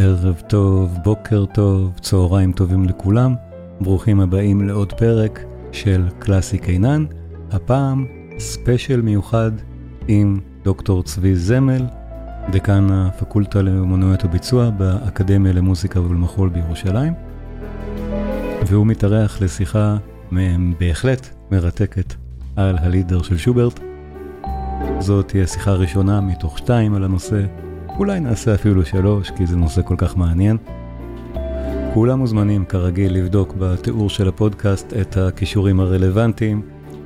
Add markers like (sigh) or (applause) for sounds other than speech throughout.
ערב טוב, בוקר טוב, צהריים טובים לכולם. ברוכים הבאים לעוד פרק של קלאסי קינן, הפעם ספיישל מיוחד עם דוקטור צבי זמל, דקן הפקולטה לאמנויות וביצוע באקדמיה למוזיקה ולמחול בירושלים. והוא מתארח לשיחה בהחלט מרתקת על הלידר של שוברט. זאת תהיה שיחה ראשונה מתוך שתיים על הנושא, אולי נעשה אפילו שלוש, כי זה נושא כל כך מעניין. כולם מוזמנים כרגיל לבדוק בתיאור של הפודקאסט את הכישורים הרלוונטיים.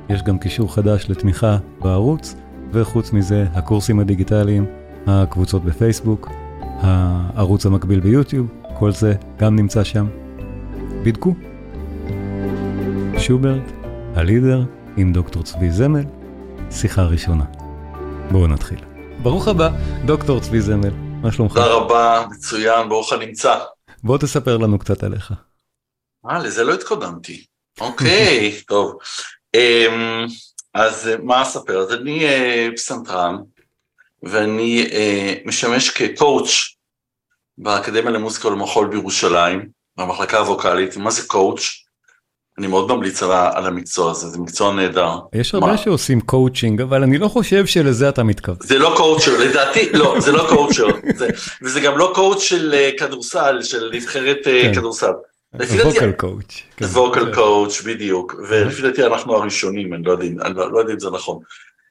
יש גם קישור חדש לתמיכה בערוץ, וחוץ מזה הקורסים הדיגיטליים, הקבוצות בפייסבוק, הערוץ המקביל ביוטיוב, כל זה גם נמצא שם. בדקו. שוברט, הלידר, עם דוקטור צבי זמל, שיחה ראשונה. בואו נתחיל. ברוך הבא, דוקטור צבי זמל, מה שלומך? תודה רבה, מצוין, ברוך הנמצא. בוא תספר לנו קצת עליך. אה, לזה לא התקודמתי. אוקיי, (laughs) טוב. אמ, אז מה אספר? אז אני אה, פסנתרן, ואני אה, משמש כקואוץ' באקדמיה למוזיקה ולמחול בירושלים, במחלקה הווקאלית. מה זה קואוץ'? אני מאוד ממליץ על המקצוע הזה, זה מקצוע נהדר. יש הרבה שעושים קואוצ'ינג, אבל אני לא חושב שלזה אתה מתכוון. זה לא coacher, לדעתי, לא, זה לא coacher, וזה גם לא coach של אה, כדורסל, של נבחרת אה, כן. כדורסל. vocal coach. vocal coach, בדיוק, ולפי דעתי אנחנו הראשונים, אני לא יודע לא, לא אם זה נכון.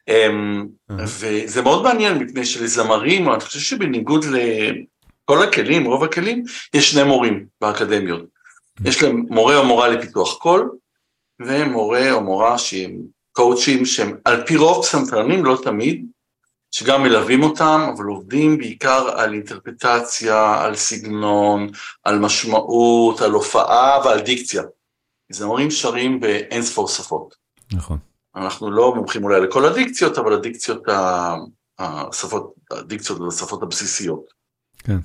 אמ, וזה מאוד מעניין, מפני שלזמרים, אני חושב שבניגוד לכל הכלים, רוב הכלים, יש שני מורים באקדמיות. יש להם מורה או מורה לפיתוח קול, ומורה או מורה שהם קואוצ'ים שהם על פי רוב פסנתרנים, לא תמיד, שגם מלווים אותם, אבל עובדים בעיקר על אינטרפטציה, על סגנון, על משמעות, על הופעה ועל דיקציה. זמרים שרים באין ספור שפות. נכון. אנחנו לא מומחים אולי לכל הדיקציות, אבל הדיקציות, השפות, הדיקציות זה השפות הבסיסיות. כן.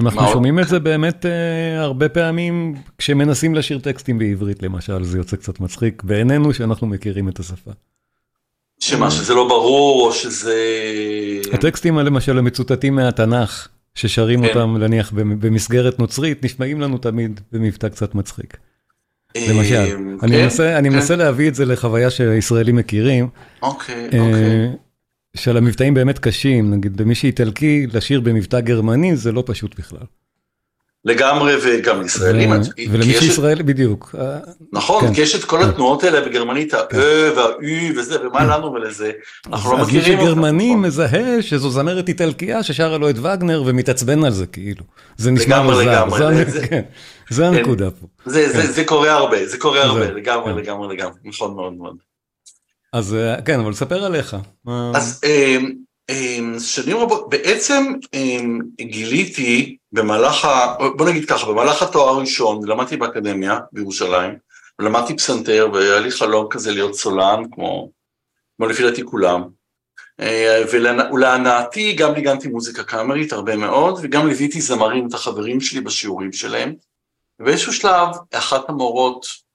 אנחנו שומעים את זה באמת uh, הרבה פעמים כשמנסים לשיר טקסטים בעברית למשל, זה יוצא קצת מצחיק בעינינו שאנחנו מכירים את השפה. שמה, שזה לא ברור או שזה... הטקסטים למשל המצוטטים מהתנ"ך, ששרים כן. אותם נניח במסגרת נוצרית, נשמעים לנו תמיד במבטא קצת מצחיק. אה, למשל, כן, אני מנסה, אני כן. מנסה להביא את זה לחוויה שישראלים מכירים. אוקיי, אה, אוקיי. של המבטאים באמת קשים, נגיד למי שאיטלקי, לשיר במבטא גרמני זה לא פשוט בכלל. לגמרי וגם ישראלים. ולמי שישראלי בדיוק. נכון, כן. כי יש את כל כן. התנועות האלה בגרמנית, כן. הא והאי וזה, ומה לנו ולזה, אנחנו לא מכירים אותם. אז מי שגרמני. מזהה שזו זמרת איטלקייה ששרה לו את וגנר ומתעצבן על זה כאילו. זה נשמע מוזר, זה הנקודה פה. זה קורה הרבה, זה קורה הרבה, לגמרי, לגמרי, לגמרי, נכון מאוד מאוד. אז אה, כן, אבל ספר עליך. אז אמ, אמ, שנים רבות, בעצם אמ, גיליתי במהלך, ה... בוא נגיד ככה, במהלך התואר הראשון, למדתי באקדמיה בירושלים, ולמדתי פסנתר, והיה לי חלום כזה להיות סולן, כמו, כמו לפי דעתי כולם. אה, ולהנאתי גם ניגנתי מוזיקה קאמרית הרבה מאוד, וגם ליוויתי זמרים את החברים שלי בשיעורים שלהם. ובאיזשהו שלב, אחת המורות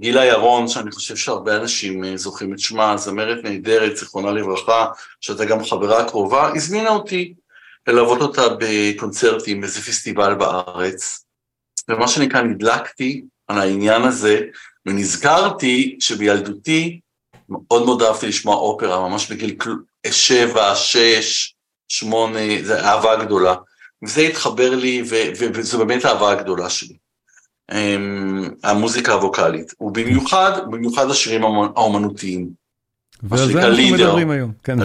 גילה ירון, שאני חושב שהרבה אנשים אה, זוכרים את שמה, זמרת נהדרת, זיכרונה לברכה, שהייתה גם חברה קרובה, הזמינה אותי ללוות אותה בקונצרטים, באיזה פסטיבל בארץ. ומה שנקרא, נדלקתי על העניין הזה, ונזכרתי שבילדותי מאוד מאוד אהבתי לשמוע אופרה, ממש בגיל שבע, שש, שמונה, זו אהבה גדולה. וזה התחבר לי, וזו באמת האהבה הגדולה שלי. אמ, המוזיקה הווקאלית, ובמיוחד, במיוחד השירים האומנותיים. ועל זה אנחנו מדברים היום, כן,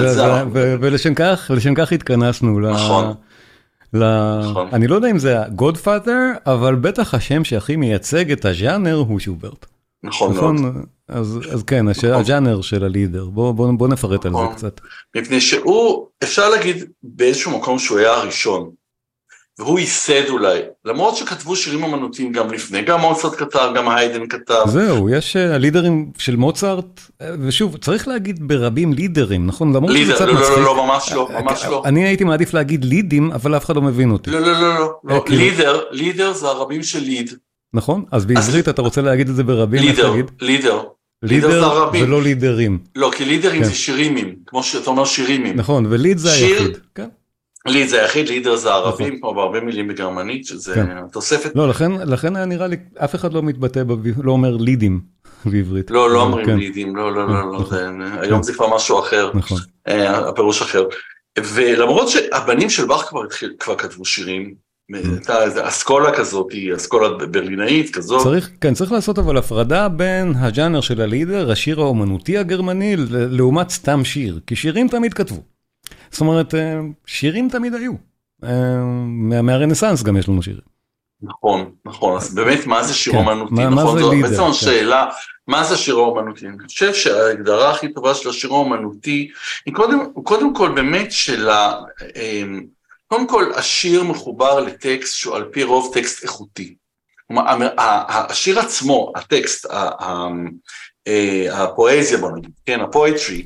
ולשם כך, ולשם כך התכנסנו. נכון. נכון. אני לא יודע אם זה ה-Godfather, אבל בטח השם שהכי מייצג את הז'אנר הוא שוברט. נכון, נכון מאוד. אז, אז כן, נכון. הז'אנר של הלידר, בוא, בוא, בוא נפרט נכון. על זה קצת. מפני שהוא, אפשר להגיד באיזשהו מקום שהוא היה הראשון. והוא ייסד אולי, למרות שכתבו שירים אמנותיים גם לפני, גם מוצרט כתב, גם היידן כתב. זהו, יש אה, הלידרים של מוצרט, אה, ושוב, צריך להגיד ברבים לידרים, נכון? למרות לידר, שזה קצת לא, מצחיק. לא, לא, לא, ממש לא, ממש לא. אני הייתי מעדיף להגיד לידים, אבל אף אחד לא מבין אותי. לא, לא, לא, לא, לא. כאילו- לידר, לידר זה הרבים של ליד. נכון? אז בעברית אתה רוצה להגיד את זה ברבים? לידר, לידר. לידר ולא לידרים. לא, כי לידרים כן. זה שירימים, כמו שאתה אומר שירימים. נכון, וליד זה היחיד. ליד זה היחיד, לידר זה ערבים, כמו בהרבה מילים בגרמנית, שזה כן. תוספת. לא, לכן, היה נראה לי, אף אחד לא מתבטא, לא אומר לידים בעברית. לא, לא אבל אומרים כן, לידים, לא, לא, לא, לא, נכון. היום זה כבר משהו אחר, נכון. אה, הפירוש אחר. ולמרות שהבנים של באך כבר כתבו שירים, הייתה אסכולה כזאת, היא אסכולה ברלינאית כזאת, צריך, כן, צריך לעשות אבל הפרדה בין הג'אנר של הלידר, השיר האומנותי הגרמני, לעומת סתם שיר, כי שירים תמיד כתבו. זאת אומרת, אה, שירים תמיד היו. אה, מה- מהרנסאנס גם יש לנו שירים. נכון, נכון, אז באמת מה זה שיר כן, אומנותי, מה- מה נכון, זה זו לידר, בעצם כן. השאלה, מה זה שיר האומנותי, אני חושב שההגדרה הכי טובה של השיר האומנותי, היא קודם, קודם כל באמת של ה... אמ, קודם כל השיר מחובר לטקסט שהוא על פי רוב טקסט איכותי. כלומר, השיר עצמו, הטקסט, ה- אה, הפואזיה בוא נגיד, כן, הפואטרי.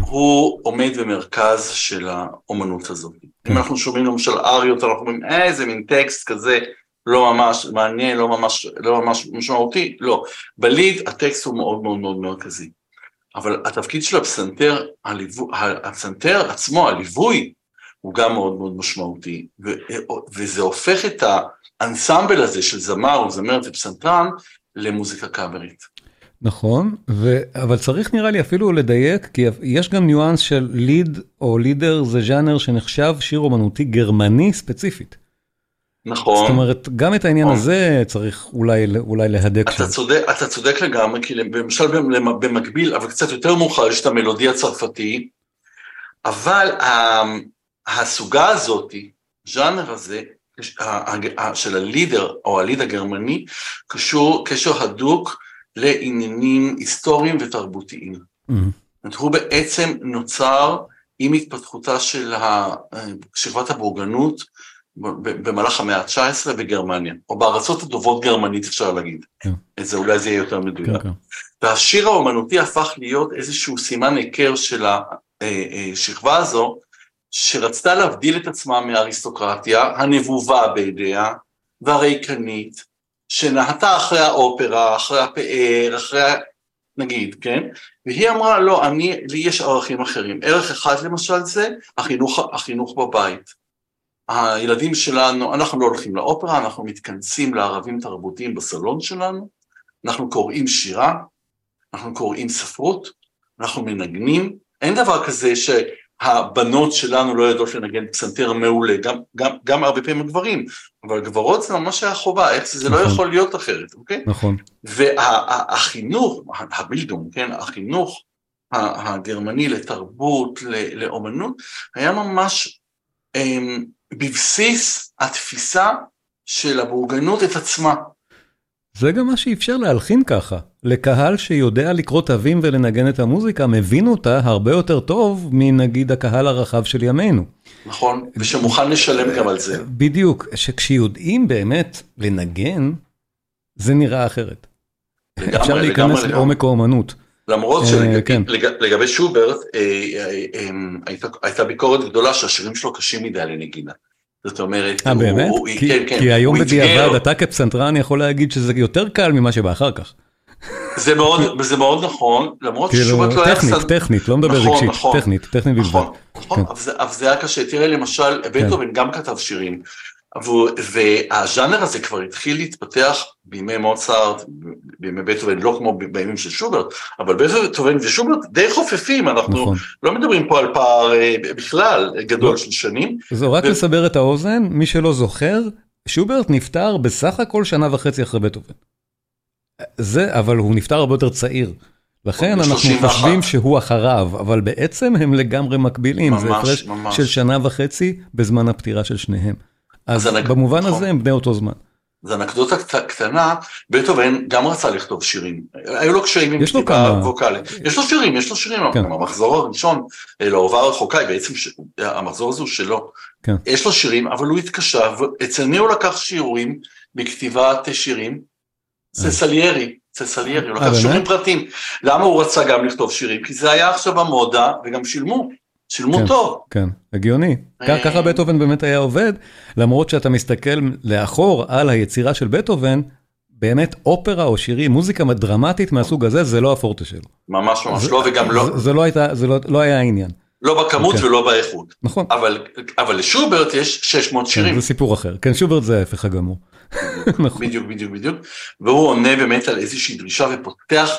הוא עומד במרכז של האומנות הזאת. כן. אם אנחנו שומעים למשל אריות, אנחנו אומרים, איזה מין טקסט כזה, לא ממש מעניין, לא ממש, לא ממש משמעותי, לא. בליד הטקסט הוא מאוד מאוד מאוד מרכזי. אבל התפקיד של הפסנתר, הליוו, הפסנתר עצמו, הליווי, הוא גם מאוד מאוד משמעותי, ו, וזה הופך את האנסמבל הזה של זמר וזמרת ופסנתרן למוזיקה קאמרית. נכון, ו... אבל צריך נראה לי אפילו לדייק, כי יש גם ניואנס של ליד או לידר זה ז'אנר שנחשב שיר אומנותי גרמני ספציפית. נכון. זאת אומרת, גם את העניין נכון. הזה צריך אולי, אולי להדק שם. אתה צודק, אתה צודק לגמרי, כי למשל במ- במקביל, אבל קצת יותר מאוחר, יש את המלודי הצרפתי, אבל ה- הסוגה הזאת, ז'אנר הזה, של הלידר או הליד הגרמני, קשור קשר הדוק לעניינים היסטוריים ותרבותיים. אומרת, הוא בעצם נוצר עם התפתחותה של שכבת הבורגנות במהלך המאה ה-19 בגרמניה, או בארצות הדוברות גרמנית אפשר להגיד. כן. את זה אולי זה יהיה יותר מדויק. כן, כן. והשיר האומנותי הפך להיות איזשהו סימן היכר של השכבה הזו, שרצתה להבדיל את עצמה מהאריסטוקרטיה הנבובה בידיה והריקנית, שנהתה אחרי האופרה, אחרי הפאר, אחרי, ה- נגיד, כן? והיא אמרה, לא, אני, לי יש ערכים אחרים. ערך אחד למשל זה החינוך, החינוך בבית. הילדים שלנו, אנחנו לא הולכים לאופרה, אנחנו מתכנסים לערבים תרבותיים בסלון שלנו, אנחנו קוראים שירה, אנחנו קוראים ספרות, אנחנו מנגנים, אין דבר כזה שהבנות שלנו לא יודעות לנגן פסנתר מעולה, גם, גם, גם הרבה פעמים הגברים, אבל גברות זה ממש היה חובה, איך זה, לא נכון. יכול להיות אחרת, אוקיי? נכון. והחינוך, הבילדום, כן, החינוך הגרמני לתרבות, ל- לאומנות, היה ממש אמ, בבסיס התפיסה של הבורגנות את עצמה. זה גם מה שאפשר להלחין ככה. לקהל שיודע לקרוא תווים ולנגן את המוזיקה, מבין אותה הרבה יותר טוב מנגיד הקהל הרחב של ימינו. נכון? ושמוכן לשלם גם על זה. בדיוק, שכשיודעים באמת לנגן, זה נראה אחרת. לגמרי, אפשר להיכנס לגמרי. לעומק האומנות. למרות אה, כן. שלגבי שוברט אה, אה, הייתה ביקורת גדולה שהשירים שלו קשים מדי לנגינה. זאת אומרת, אה באמת? הוא- כי- כן, כן, כי היום בדיעבד. אתה כפסנתרן יכול להגיד שזה יותר קל ממה שבא אחר כך. זה מאוד, זה מאוד נכון, למרות כאילו, ששוברט לא היה טכנית, טכנית, לא מדבר נכון, רגשית, נכון. טכנית, טכנית בלבד. נכון, נכון, כן. אבל זה- היה קשה. תראה למשל, בטהובן גם כתב שירים, והז'אנר הזה כבר התחיל להתפתח בימי מוצרט, בימי בטהובן, לא כמו בימים של שוברט, אבל בטהובן ושוברט די חופפים, אנחנו נכון. לא מדברים פה על פער אה, בכלל גדול לא. של שנים. זהו, רק ו- לסבר את האוזן, מי שלא זוכר, שוברט נפטר בסך הכל שנה וחצי אחרי בטהובן. זה, אבל הוא נפטר הרבה יותר צעיר. לכן אנחנו ב-31. חושבים שהוא אחריו, אבל בעצם הם לגמרי מקבילים, זה ממש, הפרש ממש. של שנה וחצי בזמן הפטירה של שניהם. אז במובן נכון. הזה הם בני אותו זמן. זו אנקדוטה קט- קטנה, בטהובן גם רצה לכתוב שירים, היו לו קשיים עם כתיבה כמה- ווקאלית, יש לו שירים, יש לו שירים, כן. המחזור הראשון, אה, לאהובה הרחוקה, בעצם, ש- המחזור הזה הוא שלו, כן. יש לו שירים, אבל הוא התקשה, ואצל מי הוא לקח שיעורים בכתיבת שירים? אצל סליירי, אצל סליירי, הוא אה, לקח באמת? שיעורים פרטיים, למה הוא רצה גם לכתוב שירים? כי זה היה עכשיו המודה, וגם שילמו, שילמו כן. טוב, כן, הגיוני. אה. ככה בטהובן באמת היה עובד, למרות שאתה מסתכל לאחור על היצירה של בטהובן, באמת אופרה או שירים, מוזיקה דרמטית מהסוג הזה, זה לא הפורטה שלו. ממש ממש זה- לא, וגם לא, זה- זה לא הייתה, זה לא- לא היה העניין. לא בכמות אוקיי. ולא באיכות. נכון. אבל, אבל לשוברט יש 600 שירים. כן, זה סיפור אחר. כן, שוברט זה ההפך הגמור. נכון. בדיוק, בדיוק, בדיוק. והוא עונה באמת על איזושהי דרישה ופותח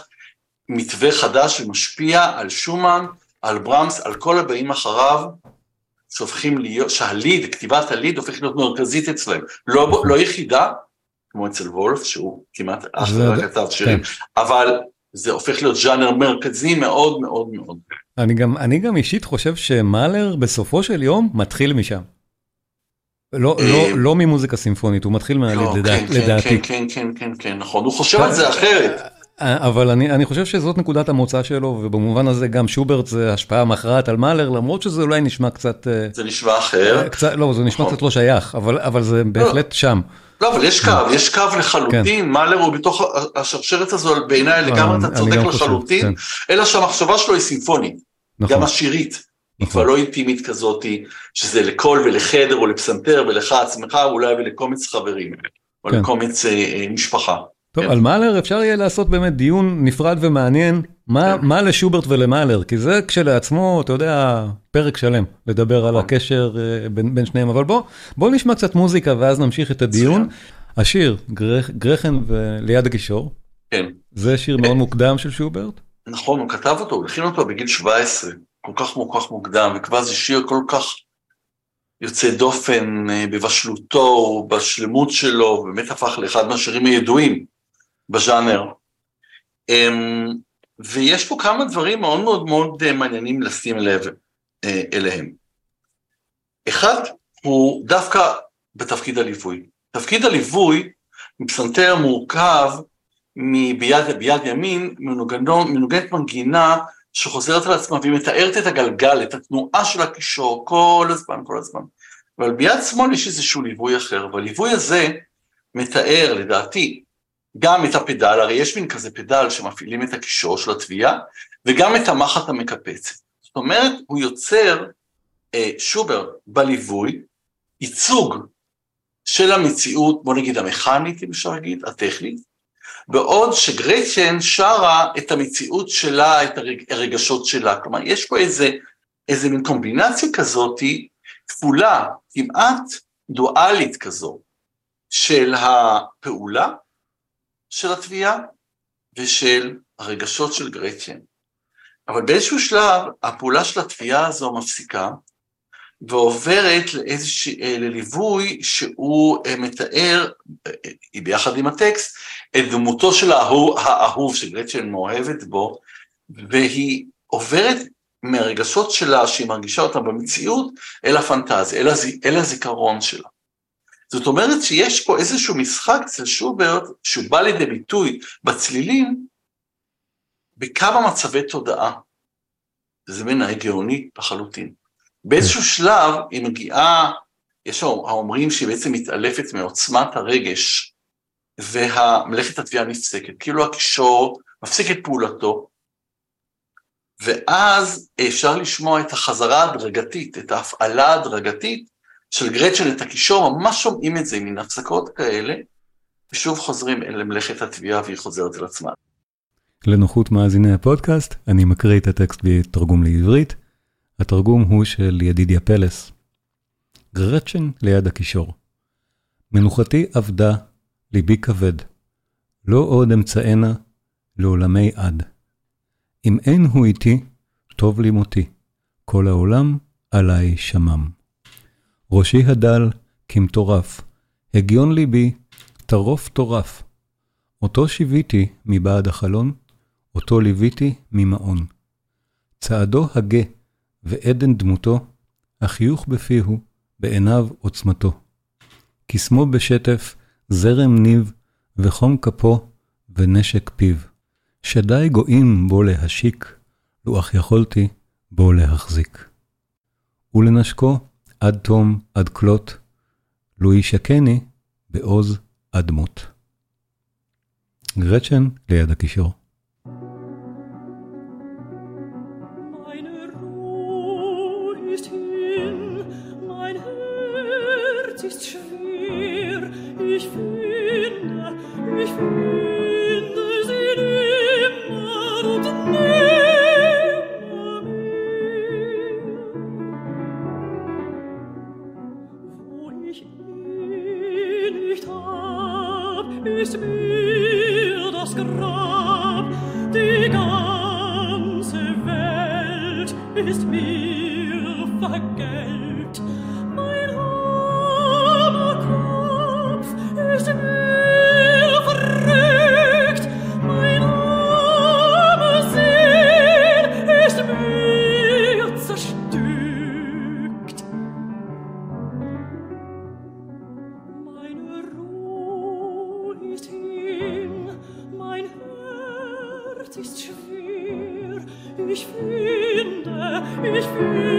מתווה חדש ומשפיע על שומן, על ברמס, על כל הבאים אחריו, שהופכים להיות, שהליד, כתיבת הליד הופכת להיות מרכזית אצלם. לא, לא יחידה, כמו אצל וולף, שהוא כמעט אך זה- ורק כתב שירים, אבל זה הופך להיות ז'אנר מרכזי מאוד מאוד מאוד. אני גם, אני גם אישית חושב שמאלר בסופו של יום מתחיל משם. לא, אה, לא, לא ממוזיקה סימפונית, הוא מתחיל מהליד לא, כן, כן, לדעתי. כן, כן, כן, כן, כן, נכון, הוא חושב על זה אחרת. אה, אבל אני, אני חושב שזאת נקודת המוצא שלו, ובמובן הזה גם שוברט זה השפעה מכרעת על מאלר, למרות שזה אולי נשמע קצת, אה, זה נשמע אחר. קצת לא, זה נשמע נכון. קצת לא שייך, אבל, אבל זה בהחלט שם. לא, אבל יש קו, יש קו לחלוטין, מאלר הוא בתוך השרשרת הזו, בעיניי לגמרי אתה צודק לחלוטין, כן. אלא שהמחשבה שלו היא סימפונית, נכון, גם השירית, היא נכון. כבר לא אינטימית כזאתי, שזה לקול ולחדר או לפסנתר ולך עצמך, אולי ולקומץ חברים, או כן. לקומץ אה, אה, משפחה. טוב, כן. על מאלר אפשר יהיה לעשות באמת דיון נפרד ומעניין, מה, כן. מה לשוברט ולמאלר, כי זה כשלעצמו, אתה יודע, פרק שלם, לדבר על נכון. הקשר אה, בין, בין שניהם, אבל בוא, בוא נשמע קצת מוזיקה ואז נמשיך את הדיון. השיר, גרח, גרחן וליד הגישור, כן, זה שיר מאוד מוקדם של שוברט. נכון, הוא כתב אותו, הוא הכין אותו בגיל 17, כל כך כך מוקדם, וכבר זה שיר כל כך יוצא דופן אה, בבשלותו, בשלמות שלו, ובאמת הפך לאחד מהשירים הידועים בז'אנר. אמ, ויש פה כמה דברים מאוד מאוד מאוד אה, מעניינים לשים לב אה, אליהם. אחד הוא דווקא בתפקיד הליווי. תפקיד הליווי מפסנתר מורכב מביד ביד ימין מנוגנו- מנוגנת מנגינה שחוזרת על עצמה והיא מתארת את הגלגל, את התנועה של הקישור כל הזמן, כל הזמן. אבל ביד שמאל יש איזשהו ליווי אחר, והליווי הזה מתאר לדעתי גם את הפדל, הרי יש מין כזה פדל שמפעילים את הקישור של התביעה, וגם את המחט המקפצת. זאת אומרת, הוא יוצר, אה, שובר בליווי, ייצוג של המציאות, בוא נגיד המכנית, אם אפשר להגיד, הטכנית, בעוד שגרייטשן שרה את המציאות שלה, את הרג, הרגשות שלה. כלומר, יש פה איזה, איזה מין קומבינציה כזאתי, כפולה, כמעט דואלית כזו, של הפעולה של התביעה ושל הרגשות של גרייטשן. אבל באיזשהו שלב, הפעולה של התביעה הזו מפסיקה, ועוברת לאיזשה, לליווי שהוא אה, מתאר, אה, אה, ביחד עם הטקסט, את דמותו של האהוב, האהוב שגרצ'ן מאוהבת בו, והיא עוברת מהרגשות שלה, שהיא מרגישה אותם במציאות, אל הפנטזיה, אל, הז, אל הזיכרון שלה. זאת אומרת שיש פה איזשהו משחק אצל שוברט, שהוא בא לידי ביטוי בצלילים, בכמה מצבי תודעה. זה בעיניי גאוני לחלוטין. באיזשהו שלב היא מגיעה, יש האומרים שהיא בעצם מתעלפת מעוצמת הרגש, ומלאכת התביעה נפסקת, כאילו הקישור מפסיק את פעולתו, ואז אפשר לשמוע את החזרה ההדרגתית, את ההפעלה ההדרגתית של גרצ'ן את הקישור, ממש שומעים את זה, מין הפסקות כאלה, ושוב חוזרים אל מלאכת התביעה והיא חוזרת אל עצמה. לנוחות מאזיני הפודקאסט, אני מקריא את הטקסט בתרגום לעברית. התרגום הוא של ידידיה פלס. גרצ'ן ליד הקישור. מנוחתי אבדה, ליבי כבד. לא עוד אמצענה, לעולמי עד. אם אין הוא איתי, טוב לי מותי. כל העולם עליי שמם. ראשי הדל כמטורף, הגיון ליבי, טרוף טורף. אותו שיוויתי מבעד החלון, אותו ליוויתי ממעון. צעדו הגה, ועדן דמותו, החיוך בפיהו, בעיניו עוצמתו. קסמו בשטף, זרם ניב, וחום כפו, ונשק פיו. שדי גויים בו להשיק, לו אך יכולתי בו להחזיק. ולנשקו עד תום עד כלות, לו ישקני בעוז עד מות. גרצ'ן ליד הקישור. free.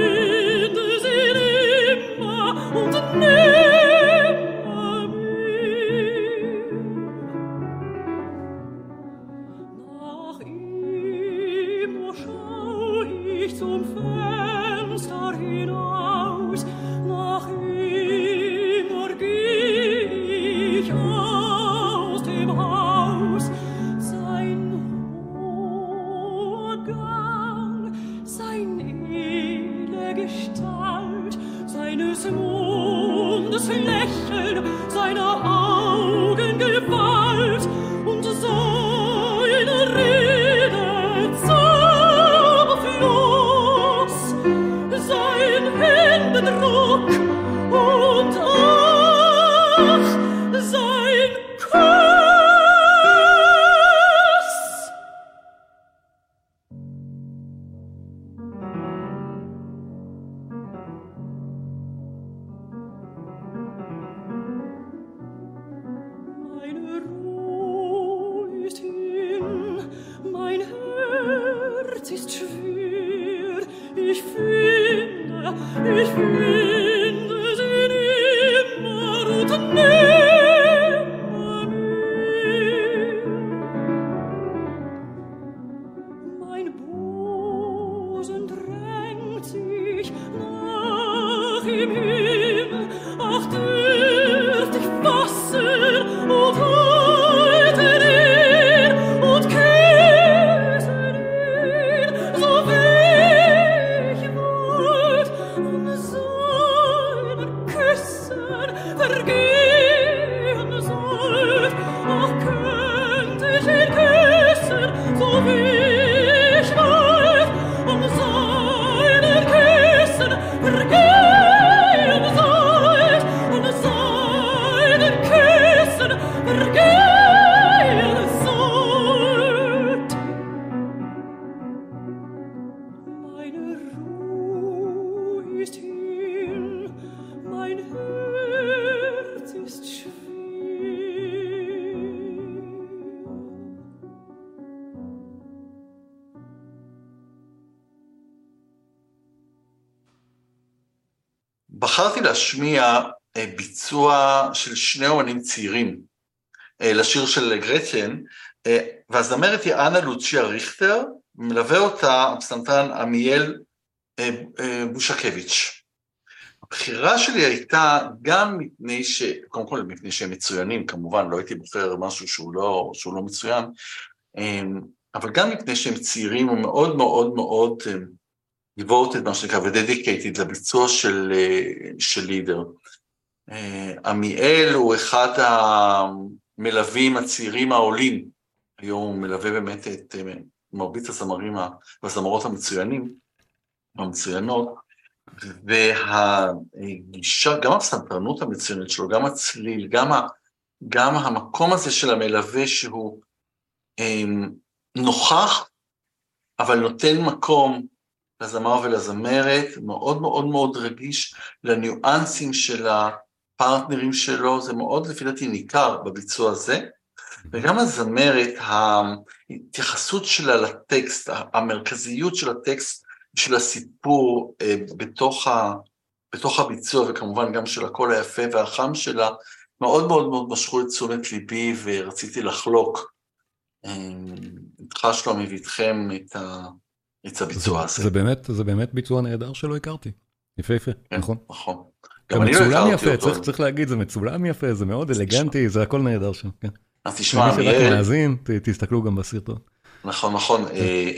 בחרתי להשמיע אה, ביצוע של שני אומנים צעירים אה, לשיר של גרטן, אה, והזמרת היא אנה לוצ'יה ריכטר, מלווה אותה הפסנתרן עמיאל בושקביץ'. הבחירה שלי הייתה גם מפני ש... קודם כל מפני שהם מצוינים, כמובן, לא הייתי בוחר משהו שהוא לא, שהוא לא מצוין, אבל גם מפני שהם צעירים ומאוד מאוד מאוד devoted, מה שנקרא, ו-dedicated לביצוע של, אה, של לידר. אה, עמיאל הוא אחד המלווים הצעירים העולים, היום הוא מלווה באמת את אה, מרבית הזמרים והזמרות המצוינים, המצוינות, והגישה, גם הפסנתרנות המצוינת שלו, גם הצליל, גם, ה, גם המקום הזה של המלווה שהוא נוכח, אבל נותן מקום לזמר ולזמרת, מאוד מאוד מאוד רגיש לניואנסים של הפרטנרים שלו, זה מאוד לפי דעתי ניכר בביצוע הזה, וגם הזמרת, ההתייחסות שלה לטקסט, המרכזיות של הטקסט, של הסיפור אה, בתוך, ה, בתוך הביצוע, וכמובן גם של הקול היפה והחם שלה, מאוד מאוד מאוד משכו את תשומת ליבי ורציתי לחלוק אה, איתך שלומי ואיתכם את ה... את הביצוע הזה. זה באמת, זה באמת ביצוע נהדר שלא הכרתי. יפהפה, כן, נכון. נכון. גם אני לא הכרתי יפה, אותו. צריך, צריך להגיד, זה מצולם יפה, זה מאוד אלגנטי, זה הכל נהדר שם, כן. אז תשמע, מי שרק מאזין, ת- תסתכלו גם בסרטון. נכון, נכון, אה,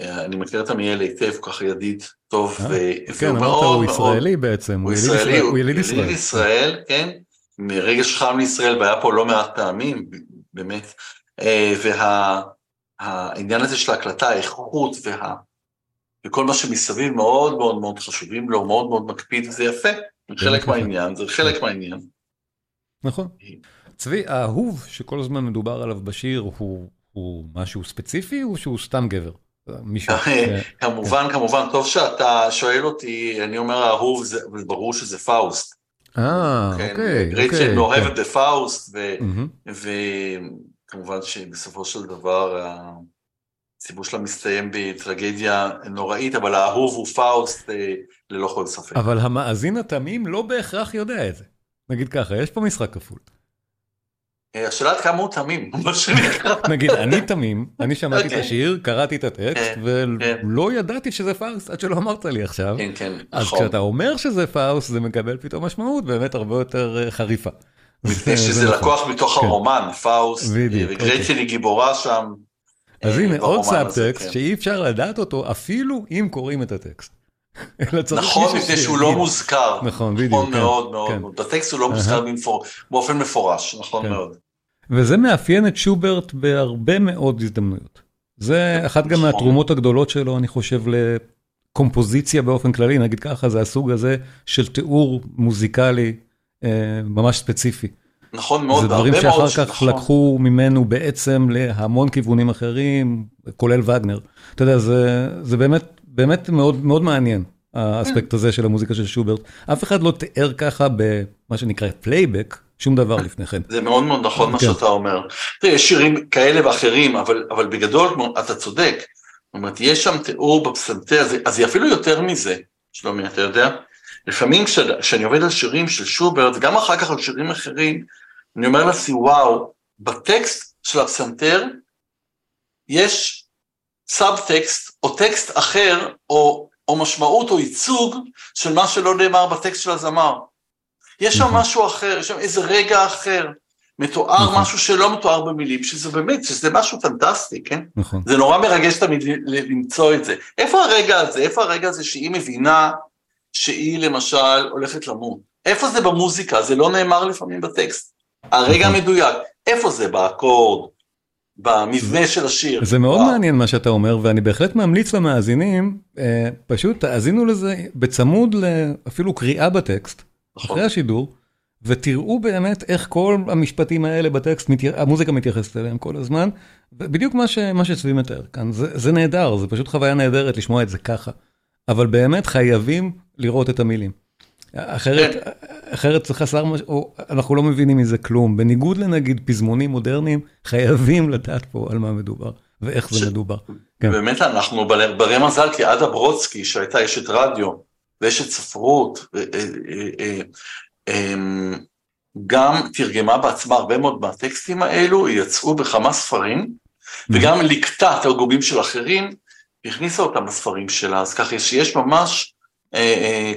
אה, אני מכיר את עמיאל היטב, הוא ככה ידיד טוב, אה, כן, אמרת, הוא ישראלי בעצם, הוא יליד ישראלי, ישראל, הוא יליד ישראל. כן, מרגש חם לישראל, והיה פה לא מעט פעמים, באמת, אה, והעניין הזה של ההקלטה, האיכות וה... וכל מה שמסביב מאוד מאוד מאוד חשובים לו, מאוד מאוד מקפיד, וזה יפה, זה חלק יפה. מהעניין, זה חלק מהעניין. נכון. צבי, האהוב שכל הזמן מדובר עליו בשיר הוא, הוא משהו ספציפי או שהוא סתם גבר? מישהו. (laughs) כמובן, כמובן, טוב שאתה שואל אותי, אני אומר האהוב, זה ברור שזה פאוסט. אה, כן, אוקיי. אוקיי, מאוהבת בפאוסט, כן. וכמובן שבסופו של דבר הסיפור שלה מסתיים בטרגדיה נוראית, אבל האהוב הוא פאוסט אה, ללא כל ספק. אבל המאזין התמים לא בהכרח יודע את זה. נגיד ככה, יש פה משחק כפול. אה, השאלה עד כמה הוא תמים, (laughs) מה שנקרא. נגיד, אני תמים, אני שמעתי את אוקיי. השיר, קראתי את הטקסט, כן, ולא ידעתי שזה פאוסט עד שלא אמרת לי עכשיו. כן, כן, אז נכון. כשאתה אומר שזה פאוסט, זה מקבל פתאום משמעות באמת הרבה יותר אה, חריפה. מפני (laughs) זה שזה נכון. לקוח מתוך כן. הרומן, פאוסט, וגרטשן אוקיי. היא גיבורה שם. אז אה, הנה עוד סאבטקסט כן. שאי אפשר לדעת אותו אפילו אם קוראים את הטקסט. (laughs) נכון, מפני שהוא לא. מוזכר. נכון, בדיוק. נכון כן, מאוד מאוד. כן. בטקסט הוא לא מוזכר באופן מפורש, נכון כן. מאוד. וזה מאפיין את שוברט בהרבה מאוד הזדמנויות. זה אחת גם נכון. מהתרומות הגדולות שלו, אני חושב, לקומפוזיציה באופן כללי, נגיד ככה, זה הסוג הזה של תיאור מוזיקלי אה, ממש ספציפי. נכון מאוד, זה דברים מאוד שאחר ש- כך נכון. לקחו ממנו בעצם להמון כיוונים אחרים, כולל וגנר. אתה יודע, זה, זה באמת, באמת מאוד, מאוד מעניין, האספקט הזה של המוזיקה של שוברט. אף אחד לא תיאר ככה במה שנקרא פלייבק, שום דבר לפני כן. זה מאוד מאוד נכון מה כן. שאתה אומר. תראה, יש שירים כאלה ואחרים, אבל, אבל בגדול אתה צודק. זאת אומרת, יש שם תיאור בפסנתר, אז, אז זה אפילו יותר מזה, שלומי, אתה יודע? לפעמים כש- כשאני עובד על שירים של שוברט, וגם אחר כך על שירים אחרים, אני אומר לעצמי, וואו, בטקסט של הפסנתר יש סאב-טקסט או טקסט אחר, או, או משמעות או ייצוג של מה שלא נאמר בטקסט של הזמר. יש שם נכון. משהו אחר, יש שם איזה רגע אחר, מתואר נכון. משהו שלא מתואר במילים, שזה באמת, שזה משהו פנטסטי, כן? נכון. זה נורא מרגש תמיד למצוא את זה. איפה הרגע הזה? איפה הרגע הזה שהיא מבינה שהיא למשל הולכת למות? איפה זה במוזיקה? זה לא נאמר לפעמים בטקסט. הרגע נכון. המדויק, איפה זה? באקורד, במבנה של השיר. זה מאוד וואו. מעניין מה שאתה אומר, ואני בהחלט ממליץ למאזינים, אה, פשוט תאזינו לזה בצמוד לאפילו קריאה בטקסט, נכון. אחרי השידור, ותראו באמת איך כל המשפטים האלה בטקסט, מתייח- המוזיקה מתייחסת אליהם כל הזמן, בדיוק מה, ש, מה שצבי מתאר כאן, זה, זה נהדר, זה פשוט חוויה נהדרת לשמוע את זה ככה, אבל באמת חייבים לראות את המילים. אחרת, כן. אחרת זה חסר, מש... או אנחנו לא מבינים מזה כלום. בניגוד לנגיד פזמונים מודרניים, חייבים לדעת פה על מה מדובר ואיך ש- זה מדובר. כן. באמת אנחנו בר- ברי מזל, כי עדה ברודסקי, שהייתה אשת רדיו ואשת ספרות, אה, אה, אה, אה, גם תרגמה בעצמה הרבה מאוד מהטקסטים האלו, יצאו בכמה ספרים, וגם ליקטה תרגומים של אחרים, והכניסה אותם לספרים שלה, אז ככה שיש ממש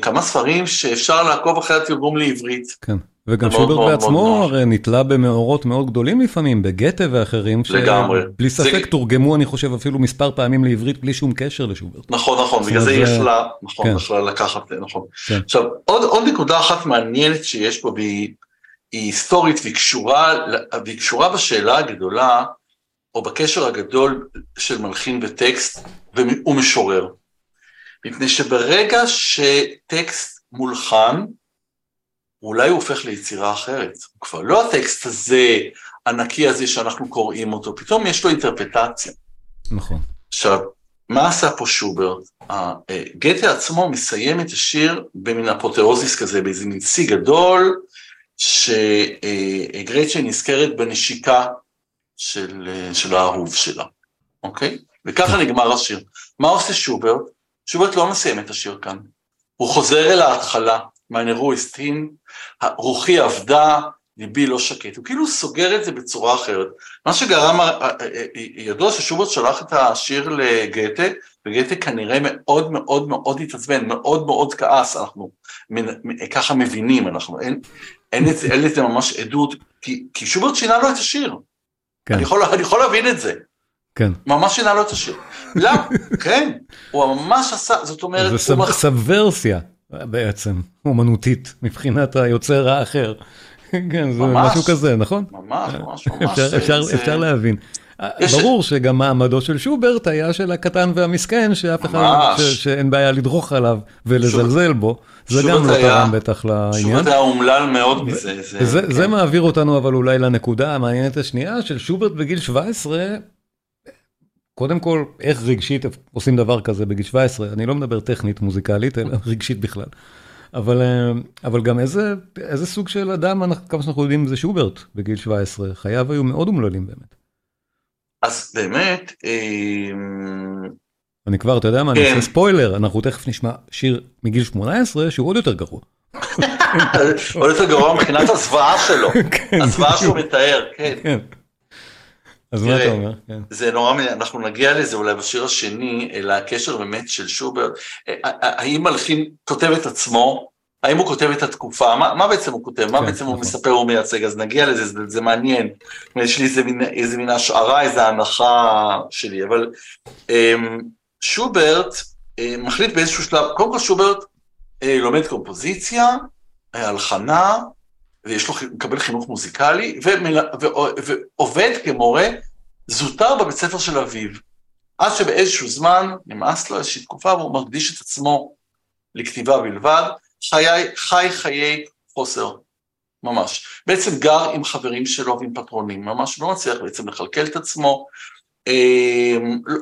כמה ספרים שאפשר לעקוב אחרי התרגום לעברית. כן. וגם שוברט מאוד בעצמו. הרי נתלה במאורעות מאוד גדולים לפעמים, בגתה ואחרים. שבלי ספק תורגמו, אני חושב, אפילו מספר פעמים לעברית בלי שום קשר לשוברט. נכון, נכון, בגלל זה היא זה- יכלה, נכון, כן. יכלה לקחת, נכון. כן. עכשיו, עוד, נקודה אחת מעניינת שיש פה, והיא היא היסטורית והיא קשורה, בשאלה הגדולה, או בקשר הגדול של מלחין וטקסט ומ- ומשורר. מפני שברגע שטקסט מולחן, אולי הוא הופך ליצירה אחרת. הוא כבר לא הטקסט הזה, הנקי הזה שאנחנו קוראים אותו, פתאום יש לו אינטרפטציה. נכון. עכשיו, מה עשה פה שוברט? אה, גתה עצמו מסיים את השיר במין אפוטאוזיס כזה, באיזה מין שיא גדול, שגרצ'ן נזכרת בנשיקה של, אה, של האהוב שלה, אוקיי? וככה נגמר השיר. מה עושה שוברט? שוברט לא מסיים את השיר כאן. הוא חוזר אל ההתחלה, ist hin, רוחי עבדה, ליבי לא שקט. הוא כאילו סוגר את זה בצורה אחרת. מה שגרם, אה, אה, אה, ידוע ששוברט שלח את השיר לגתה, וגתה כנראה מאוד מאוד מאוד התעצבן, מאוד מאוד כעס, אנחנו ככה מבינים, אנחנו, אין, אין אין לזה ממש עדות, כי, כי שוברט שינה לו את השיר. כן. אני יכול, אני יכול להבין את זה, כן. ממש שינה לו את השיר. למה? כן, הוא ממש עשה, זאת אומרת, זה הוא סב- מח... סבוורסיה בעצם, אומנותית, מבחינת היוצר האחר. כן, זה ממש. משהו כזה, נכון? ממש, ממש, ממש. אפשר, אפשר, זה- אפשר להבין. יש- ברור שגם מעמדו של שוברט היה של הקטן והמסכן, שאף אחד. ש- שאין בעיה לדרוך עליו ולזלזל בו. זה גם לא תרם בטח לעניין. שוברט היה אומלל מאוד מזה. זה- זה, כן. זה מעביר אותנו אבל אולי לנקודה המעניינת השנייה של שוברט בגיל 17. קודם כל, איך רגשית עושים דבר כזה בגיל 17? אני לא מדבר טכנית מוזיקלית, אלא (laughs) רגשית בכלל. אבל, אה, אבל גם איזה, איזה סוג של אדם, כמה שאנחנו יודעים, זה שוברט בגיל 17. חייו היו מאוד אומללים באמת. אז באמת, אמ, אני כבר, אתה יודע מה, אני כן. עושה ספוילר, אנחנו תכף נשמע שיר מגיל 18 שהוא עוד יותר גרוע. (laughs) עוד יותר גרוע מבחינת הזוועה שלו. (laughs) כן, הזוועה שהוא. מתאר, כן. אז מה אתה אומר? כן. זה נורא, אנחנו נגיע לזה אולי בשיר השני, אלא הקשר באמת של שוברט, אה, אה, האם מלחין כותב את עצמו, האם הוא כותב את התקופה, מה, מה בעצם הוא כותב, מה כן, בעצם הוא נכון. מספר ומייצג, אז נגיע לזה, זה, זה מעניין, יש לי איזה מין, איזה מין השערה, איזה הנחה שלי, אבל אמ, שוברט אה, מחליט באיזשהו שלב, קודם כל שוברט אה, לומד קומפוזיציה, אה, הלחנה, ויש לו, מקבל חינוך מוזיקלי, ומל, ו, ועובד כמורה זוטר בבית ספר של אביו. עד שבאיזשהו זמן נמאס לו איזושהי תקופה והוא מקדיש את עצמו לכתיבה בלבד, חיי, חי חיי חוסר, ממש. בעצם גר עם חברים שלו ועם פטרונים, ממש לא מצליח בעצם לכלכל את עצמו, אה,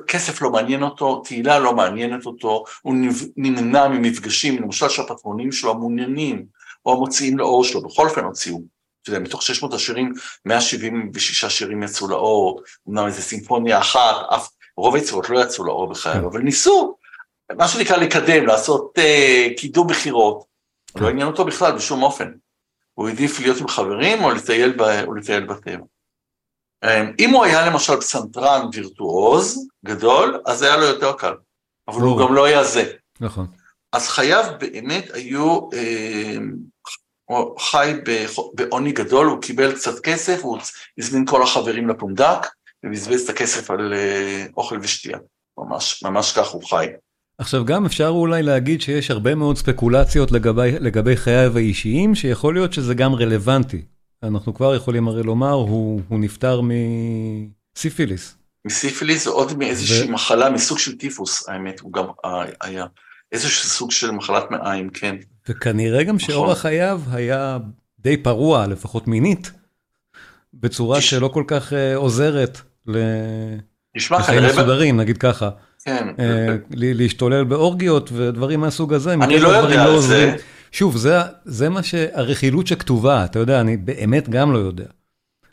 כסף לא מעניין אותו, תהילה לא מעניינת אותו, הוא נמנע ממפגשים, למשל שהפטרונים שלו המעוניינים, או המוציאים לאור שלו, בכל אופן הוציאו. אתה יודע, מתוך 600 השירים, 176 שירים יצאו לאור, אמנם איזה סימפוניה אחת, אף, רוב היצירות לא יצאו לאור בחייו, אבל ניסו, מה שנקרא לקדם, לעשות uh, קידום מכירות, לא עניין אותו בכלל בשום אופן. הוא העדיף להיות עם חברים או לטייל, ב, או לטייל בטבע. אם הוא היה למשל פסנתרן וירטואוז גדול, אז היה לו יותר קל, אבל הוא גם לא היה זה. נכון. אז חייו באמת היו, אה, הוא חי בעוני גדול, הוא קיבל קצת כסף, הוא הזמין כל החברים לפונדק, ובזבז את הכסף על אה, אוכל ושתייה. ממש, ממש כך הוא חי. עכשיו גם אפשר אולי להגיד שיש הרבה מאוד ספקולציות לגבי, לגבי חייו האישיים, שיכול להיות שזה גם רלוונטי. אנחנו כבר יכולים הרי לומר, הוא, הוא נפטר מסיפיליס. מסיפיליס או עוד מאיזושהי ו... מחלה מסוג של טיפוס, האמת, הוא גם היה איזשהו סוג של מחלת מעיים, כן. וכנראה גם שאורח חייו היה די פרוע, לפחות מינית, בצורה שלא כל כך עוזרת לחיים מסודרים, נגיד ככה. כן. להשתולל באורגיות ודברים מהסוג הזה. אני לא יודע על זה. שוב, זה מה שהרכילות שכתובה, אתה יודע, אני באמת גם לא יודע.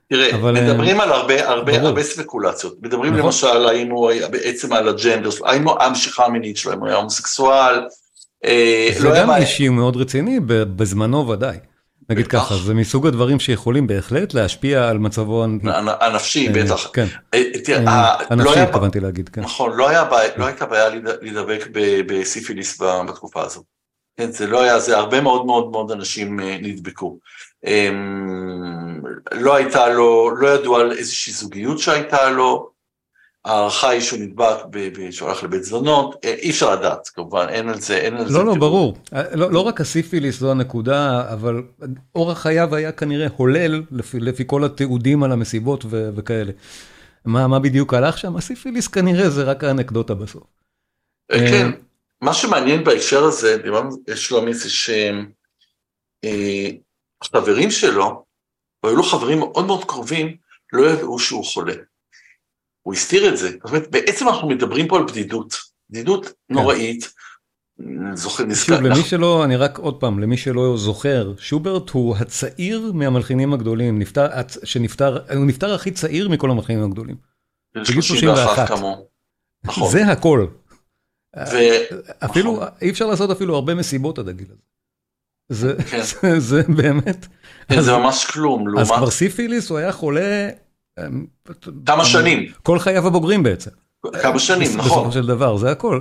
תראה, אבל... מדברים על הרבה, הרבה, הרבה ספקולציות. מדברים נכון. למשל, היה בעצם על הג'נדר הוא המשיכה המינית שלו, אם הוא היה הומוסקסואל. זה לא גם אישי מאוד רציני, בזמנו ודאי. נגיד ככה, זה מסוג הדברים שיכולים בהחלט להשפיע על מצבו הנפשי, בטח. כן, הנפשי התכוונתי להגיד, כן. נכון, לא הייתה בעיה להידבק בסיפיליס בתקופה הזאת. כן, זה לא היה, זה הרבה מאוד מאוד מאוד אנשים נדבקו. לא הייתה לו, לא ידעו על איזושהי זוגיות שהייתה לו, ההערכה היא שהוא נדבק, שהוא הלך לבית זונות, אי אפשר לדעת, כמובן, אין על זה, אין על זה. לא, לא, ברור. לא, לא רק הסיפיליס זו הנקודה, אבל אורח חייו היה כנראה הולל, לפי, לפי כל התיעודים על המסיבות ו, וכאלה. מה, מה בדיוק הלך שם? הסיפיליס כנראה זה רק האנקדוטה בסוף. כן, מה שמעניין בהקשר הזה, דיברנו שלומי, זה שהחברים שלו, והיו לו חברים מאוד מאוד קרובים, לא ידעו שהוא חולה. הוא הסתיר את זה. זאת אומרת, בעצם אנחנו מדברים פה על בדידות, בדידות נוראית. זוכר, נזכר. שוב, למי שלא, אני רק עוד פעם, למי שלא זוכר, שוברט הוא הצעיר מהמלחינים הגדולים, נפטר, שנפטר, הוא נפטר הכי צעיר מכל המלחינים הגדולים. בגיל 31 כמוהו. נכון. זה הכל. ו... אפילו, נכון. אי אפשר לעשות אפילו הרבה מסיבות עד הגיל הזה. זה, כן. (laughs) זה, זה באמת. כן, אז, זה ממש כלום. אז לעומת... כבר סיפיליס הוא היה חולה. כמה שנים. כל חייו הבוגרים בעצם. כמה שנים, נכון. בסופו של דבר, זה הכל.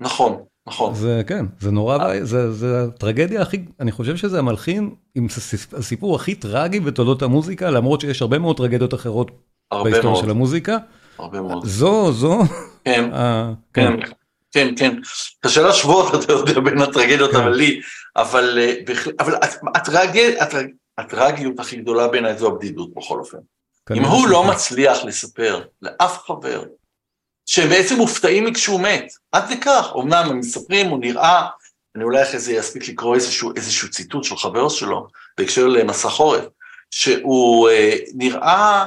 נכון, נכון. זה כן, זה נורא, זה, זה הטרגדיה הכי, אני חושב שזה המלחין עם הסיפור הכי טרגי בתולדות המוזיקה, למרות שיש הרבה מאוד טרגדיות אחרות בהיסטוריה של המוזיקה. הרבה מאוד. זו, זו. כן, כן. כן, כן, קשה להשוות, (laughs) אתה יודע, בין הטרגדיות, אבל לי, אבל, אבל הטרגדיות הכי גדולה בעיניי זו הבדידות בכל אופן. אם הוא לא. מצליח לספר לאף חבר, שהם בעצם מופתעים מכשהוא מת, עד כדי כך, אמנם הם מספרים, הוא נראה, אני אולי אחרי זה אספיק לקרוא איזשהו, איזשהו ציטוט של חבר שלו, בהקשר למסע חורף, שהוא אה, נראה אה,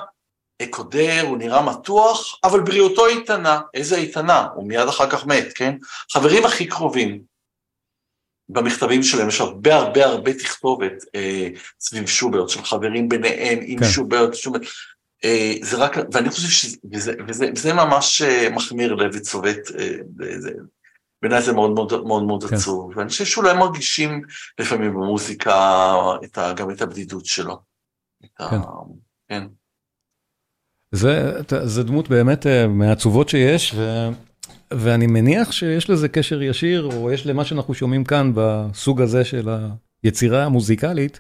קודר, הוא נראה מתוח, אבל בריאותו איתנה. איזה איתנה? הוא מיד אחר כך מת, כן? חברים הכי קרובים, במכתבים שלהם יש הרבה הרבה הרבה תכתובת אה, סביב שוברט, של חברים ביניהם עם כן. שוברט, שוברט. אה, זה רק, ואני חושב שזה וזה, וזה, וזה ממש אה, מחמיר לב וצובט, אה, זה- בעיניי זה מאוד מאוד מאוד מאוד כן. עצוב, ואני חושב שאולי מרגישים לפעמים במוזיקה את ה, גם את הבדידות שלו. את ה, כן. זה, זה דמות באמת אה, מהעצובות שיש, ו, ואני מניח שיש לזה קשר ישיר, או יש למה שאנחנו שומעים כאן בסוג הזה של היצירה המוזיקלית,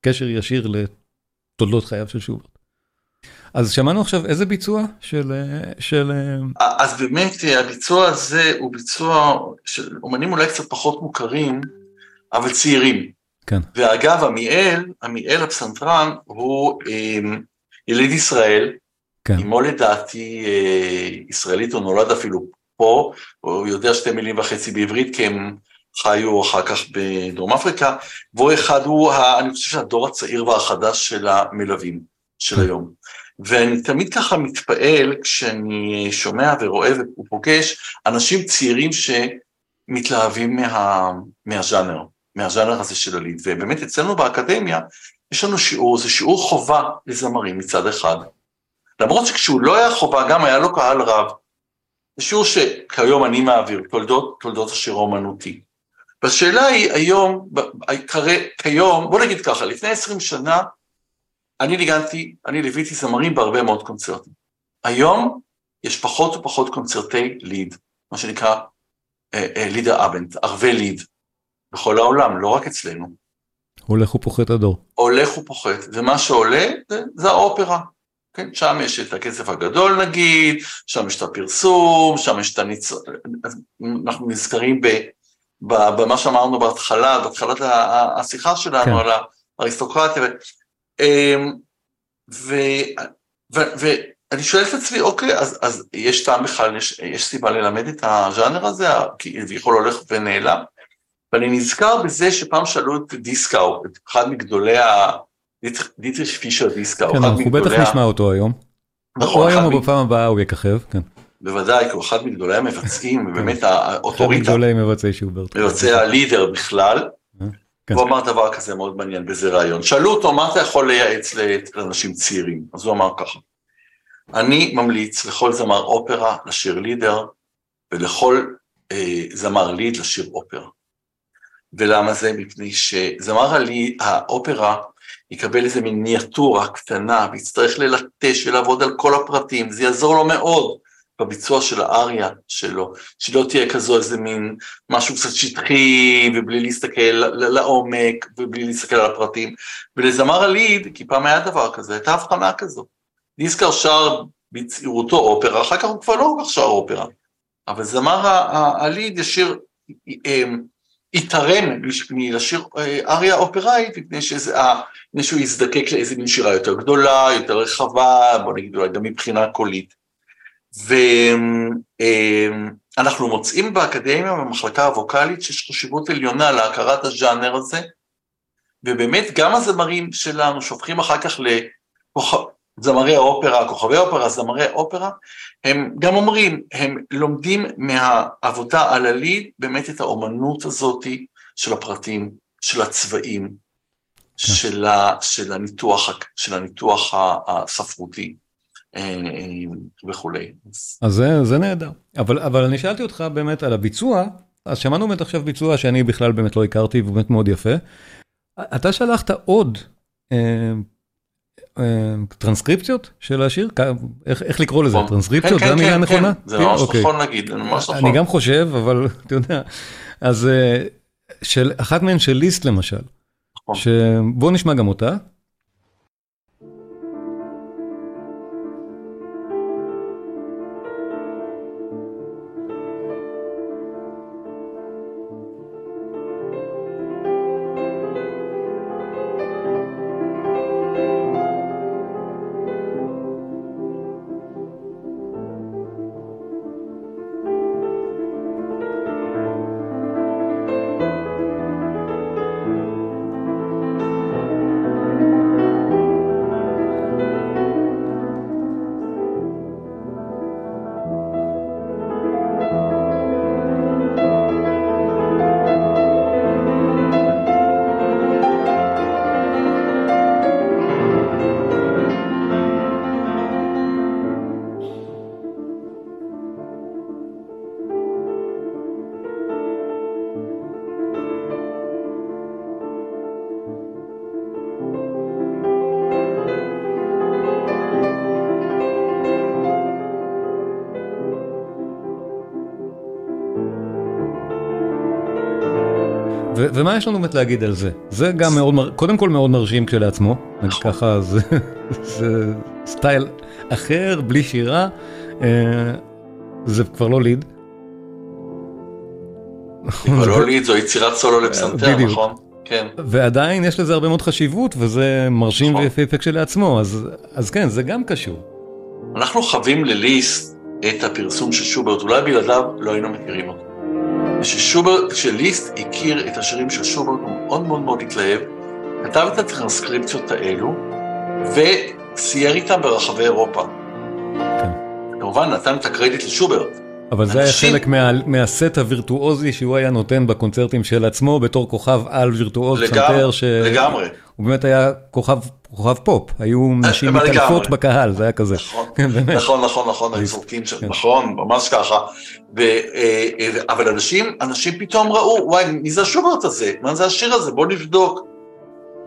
קשר ישיר לתולדות חייו של שוברט. אז שמענו עכשיו איזה ביצוע של... אה, של אה, אז באמת הביצוע הזה הוא ביצוע של אומנים אולי קצת פחות מוכרים, אבל צעירים. כן. ואגב, עמיאל, עמיאל הפסנתרן, הוא אה, יליד ישראל. אמו לדעתי אה, ישראלית, הוא נולד אפילו פה, הוא יודע שתי מילים וחצי בעברית, כי הם חיו אחר כך בדרום אפריקה, והוא אחד, הוא, ה, אני חושב שהדור הצעיר והחדש של המלווים של כן. היום. ואני תמיד ככה מתפעל כשאני שומע ורואה ופוגש אנשים צעירים שמתלהבים מה, מהז'אנר, מהז'אנר הזה של הליד. ובאמת אצלנו באקדמיה יש לנו שיעור, זה שיעור חובה לזמרים מצד אחד. למרות שכשהוא לא היה חובה, גם היה לו קהל רב. זה שיעור שכיום אני מעביר, תולדות, תולדות השיר האומנותי. והשאלה היא היום, כרי- כיום, בוא נגיד ככה, לפני 20 שנה, אני ניגנתי, אני ליוויתי זמרים בהרבה מאוד קונצרטים. היום יש פחות ופחות קונצרטי ליד, מה שנקרא אה, אה, לידר אבנט, ערבי ליד, בכל העולם, לא רק אצלנו. הולך ופוחת הדור. הולך ופוחת, ומה שעולה זה, זה האופרה. כן, שם יש את הכסף הגדול נגיד, שם יש את הפרסום, שם יש את הניצול, אנחנו נזכרים ב, ב, במה שאמרנו בהתחלה, בהתחלת השיחה שלנו כן. על האריסטוקרטיה, ו, אמ, ו, ו, ואני שואל את עצמי, אוקיי, אז, אז יש טעם בכלל, יש, יש סיבה ללמד את הז'אנר הזה, כי יכול הולך ונעלם, ואני נזכר בזה שפעם שאלו את דיסקאו, את אחד מגדולי ה... דיטר- דיטריש פישר דיסקאו, כן, אחד אנחנו בטח נשמע אותו היום. נכון, או היום אחד או בפעם הבאה הוא יככב, כן. בוודאי, כי הוא אחד מגדולי המבצעים, (laughs) ובאמת אחד האוטוריטה, מגדולי מבצעי שוברט. מבצע הלידר בכלל, כן. הוא אמר דבר כזה מאוד מעניין באיזה ראיון. שאלו אותו, מה אתה יכול לייעץ לאנשים צעירים? אז הוא אמר ככה, אני ממליץ לכל זמר אופרה לשיר לידר, ולכל אה, זמר ליד לשיר אופרה. ולמה זה? מפני שזמר הלי, האופרה יקבל איזה מיניאטורה קטנה, ויצטרך ללטש ולעבוד על כל הפרטים, זה יעזור לו מאוד בביצוע של האריה שלו, שלא תהיה כזו איזה מין משהו קצת שטחי, ובלי להסתכל לעומק, ובלי להסתכל על הפרטים. ולזמר הליד, כי פעם היה דבר כזה, הייתה הבחנה כזו. דיסקר שר בצעירותו אופרה, אחר כך הוא כבר לא כל כך שר אופרה. אבל זמר הליד ישיר, אמ, יתרם מלשיר אה, אריה אופראית, אה, מפני שהוא יזדקק לאיזה מין שירה יותר גדולה, יותר רחבה, בוא נגיד אולי גם מבחינה קולית. ואנחנו מוצאים באקדמיה, במחלקה הווקאלית, שיש חשיבות עליונה להכרת הז'אנר הזה, ובאמת גם הזמרים שלנו שהופכים אחר כך לזמרי האופרה, כוכבי האופרה, זמרי האופרה, הם גם אומרים, הם לומדים מהעבודה על הליד באמת את האומנות הזאתי של הפרטים, של הצבעים, של, ה, של, הניתוח, של הניתוח הספרותי אה, אה, וכולי. אז זה, זה נהדר. אבל, אבל אני שאלתי אותך באמת על הביצוע, אז שמענו באמת עכשיו ביצוע שאני בכלל באמת לא הכרתי, והוא באמת מאוד יפה. אתה שלחת עוד אה, טרנסקריפציות של השיר? איך, איך לקרוא לזה? נכון. טרנסקריפציות? כן, זו כן, המילה כן, הנכונה? כן, זה ממש אוקיי. נכון להגיד, זה ממש נכון. אני גם חושב, אבל (laughs) אתה יודע. אז אה, של אחת מהן של ליסט למשל, נכון. שבוא נשמע גם אותה. ומה יש לנו באמת להגיד על זה? זה גם מאוד, מר- קודם כל מאוד מרשים כשלעצמו, נגיד ככה זה, (laughs) זה סטייל אחר, בלי שירה, אה, זה כבר לא ליד. לא ליד זו יצירת סולו לפסנתר. נכון? כן. ועדיין יש לזה הרבה מאוד חשיבות, וזה מרשים נכון. ויפהפה כשלעצמו, אז, אז כן, זה גם קשור. אנחנו חווים לליסט את הפרסום של שוברט, אולי בלעדיו לא היינו מכירים אותו. כששוברט, כשליסט הכיר את השירים של שוברט, הוא מאוד מאוד מאוד התלהב, כתב את הטרנסקריפציות האלו, וצייר איתם ברחבי אירופה. כן. כמובן, נתן את הקרדיט לשוברט. אבל זה היה אנשים- חלק מה, מהסט הווירטואוזי שהוא היה נותן בקונצרטים של עצמו בתור כוכב על וירטואוז לגמרי, פסנתר, ש... לגמרי. הוא באמת היה כוכב, כוכב פופ, היו נשים אבל מתעלפות. בקהל, זה היה כזה. נכון, כן. נכון, נכון, נכון, היו זורקים שם, כן. נכון, ממש ככה. אה, אה, אבל אנשים, אנשים פתאום ראו, וואי, מי זה השוברט הזה? מה זה השיר הזה? בוא נבדוק.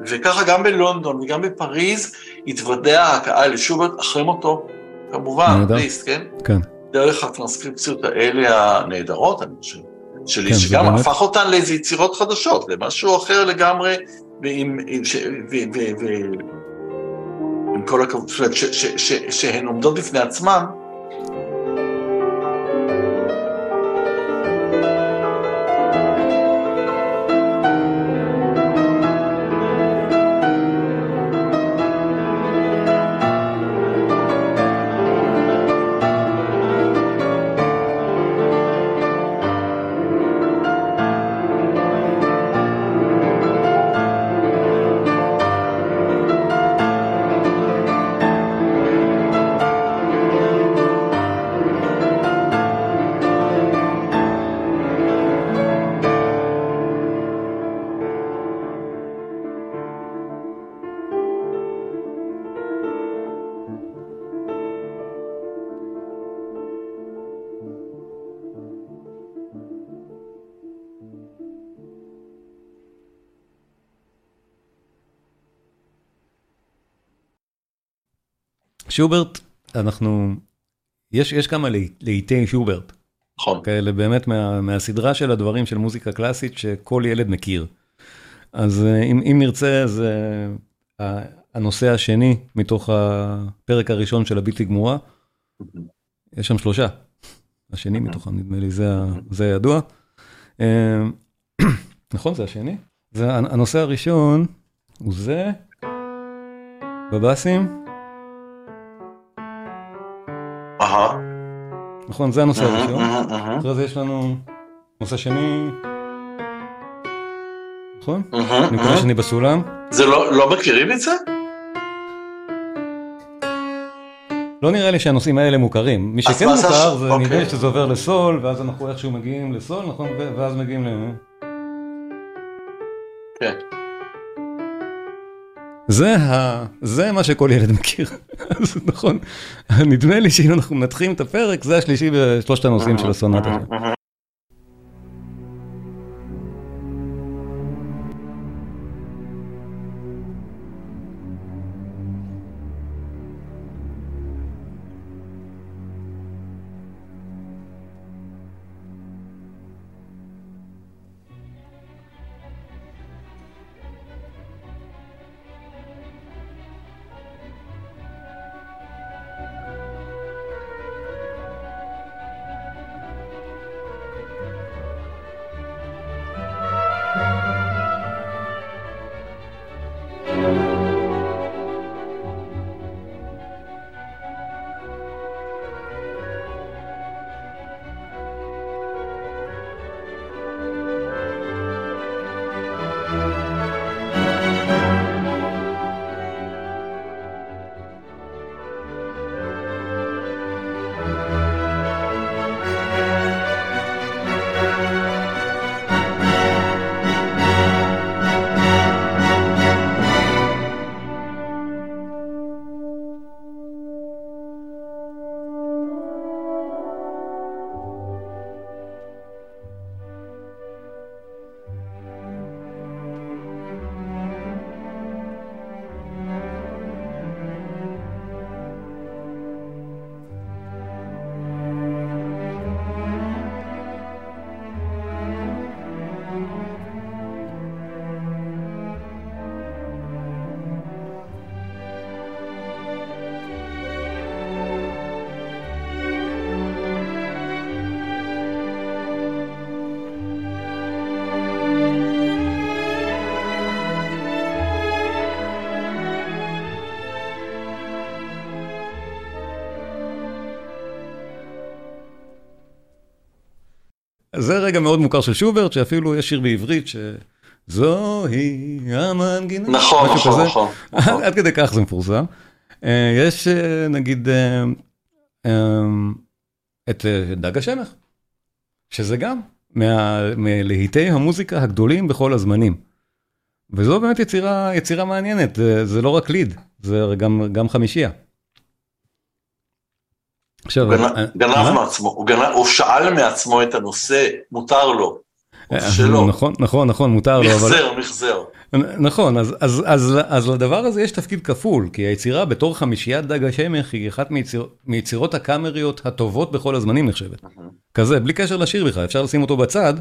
וככה גם בלונדון וגם בפריז התוודע הקהל לשוברט אחרי מותו, כמובן, נהדר. ליסט, כן? כן, דרך הטרנסקריפציות האלה הנהדרות, אני חושב, שלי, כן, שגם באמת- הפך אותן לאיזה יצירות חדשות, למשהו אחר לגמרי, ועם, עם, ש, ו, ו, ו, עם כל הכבוד, זאת אומרת, שהן עומדות בפני עצמן, שוברט, אנחנו, יש, יש כמה להיטי שוברט, נכון, כאלה באמת מה, מהסדרה של הדברים של מוזיקה קלאסית שכל ילד מכיר. אז אה, אם, אם נרצה, אז אה, הנושא השני מתוך הפרק הראשון של הבלתי גמורה, יש שם שלושה. השני מתוכם, נדמה לי, זה, ה- זה ידוע. אה, (clears throat) נכון, זה השני? זה, הנ- הנושא הראשון הוא זה, בבאסים, אהה, נכון, זה הנושא הראשון. אחרי זה יש לנו נושא שני, נכון? אהה. שאני בסולם. זה לא, לא מכירים את זה? לא נראה לי שהנושאים האלה מוכרים. מי שכן מוכר, זה אוקיי. נראה לי שזה עובר לסול, ואז אנחנו איכשהו מגיעים לסול, נכון? ואז מגיעים ל... כן. זה, ה... זה מה שכל ילד מכיר, אז נכון, נדמה לי שאם אנחנו מנתחים את הפרק, זה השלישי בשלושת הנושאים של הסונטה. זה רגע מאוד מוכר של שוברט, שאפילו יש שיר בעברית שזוהי המנגינה. נכון, נכון. נכון, (laughs) נכון. עד כדי כך זה מפורסם. אה, יש אה, נגיד אה, את דג השמך, שזה גם מה- מלהיטי המוזיקה הגדולים בכל הזמנים. וזו באמת יצירה, יצירה מעניינת, זה, זה לא רק ליד, זה גם, גם חמישייה. עכשיו, הוא גנב- אה, גנב מה? מעצמו, הוא גנב- הוא שאל מעצמו את הנושא, מותר לו. אה, שלא. נכון, נכון, נכון, מותר לו, אבל... מחזר, מחזר. נכון, אז, אז, אז, אז לדבר הזה יש תפקיד כפול, כי היצירה בתור חמישיית דג השמך היא אחת מיציר, מיצירות הקאמריות הטובות בכל הזמנים נחשבת. כזה, בלי קשר לשיר בכלל, אפשר לשים אותו בצד,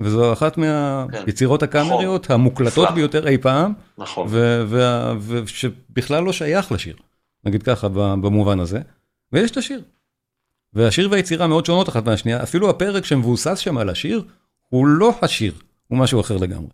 וזו אחת מהיצירות הקאמריות המוקלטות נפלא. ביותר אי פעם, נכון. ו- ושבכלל לא שייך לשיר, נגיד ככה במובן הזה, ויש את השיר. והשיר והיצירה מאוד שונות אחת מהשנייה, אפילו הפרק שמבוסס שם על השיר, הוא לא השיר, הוא משהו אחר לגמרי.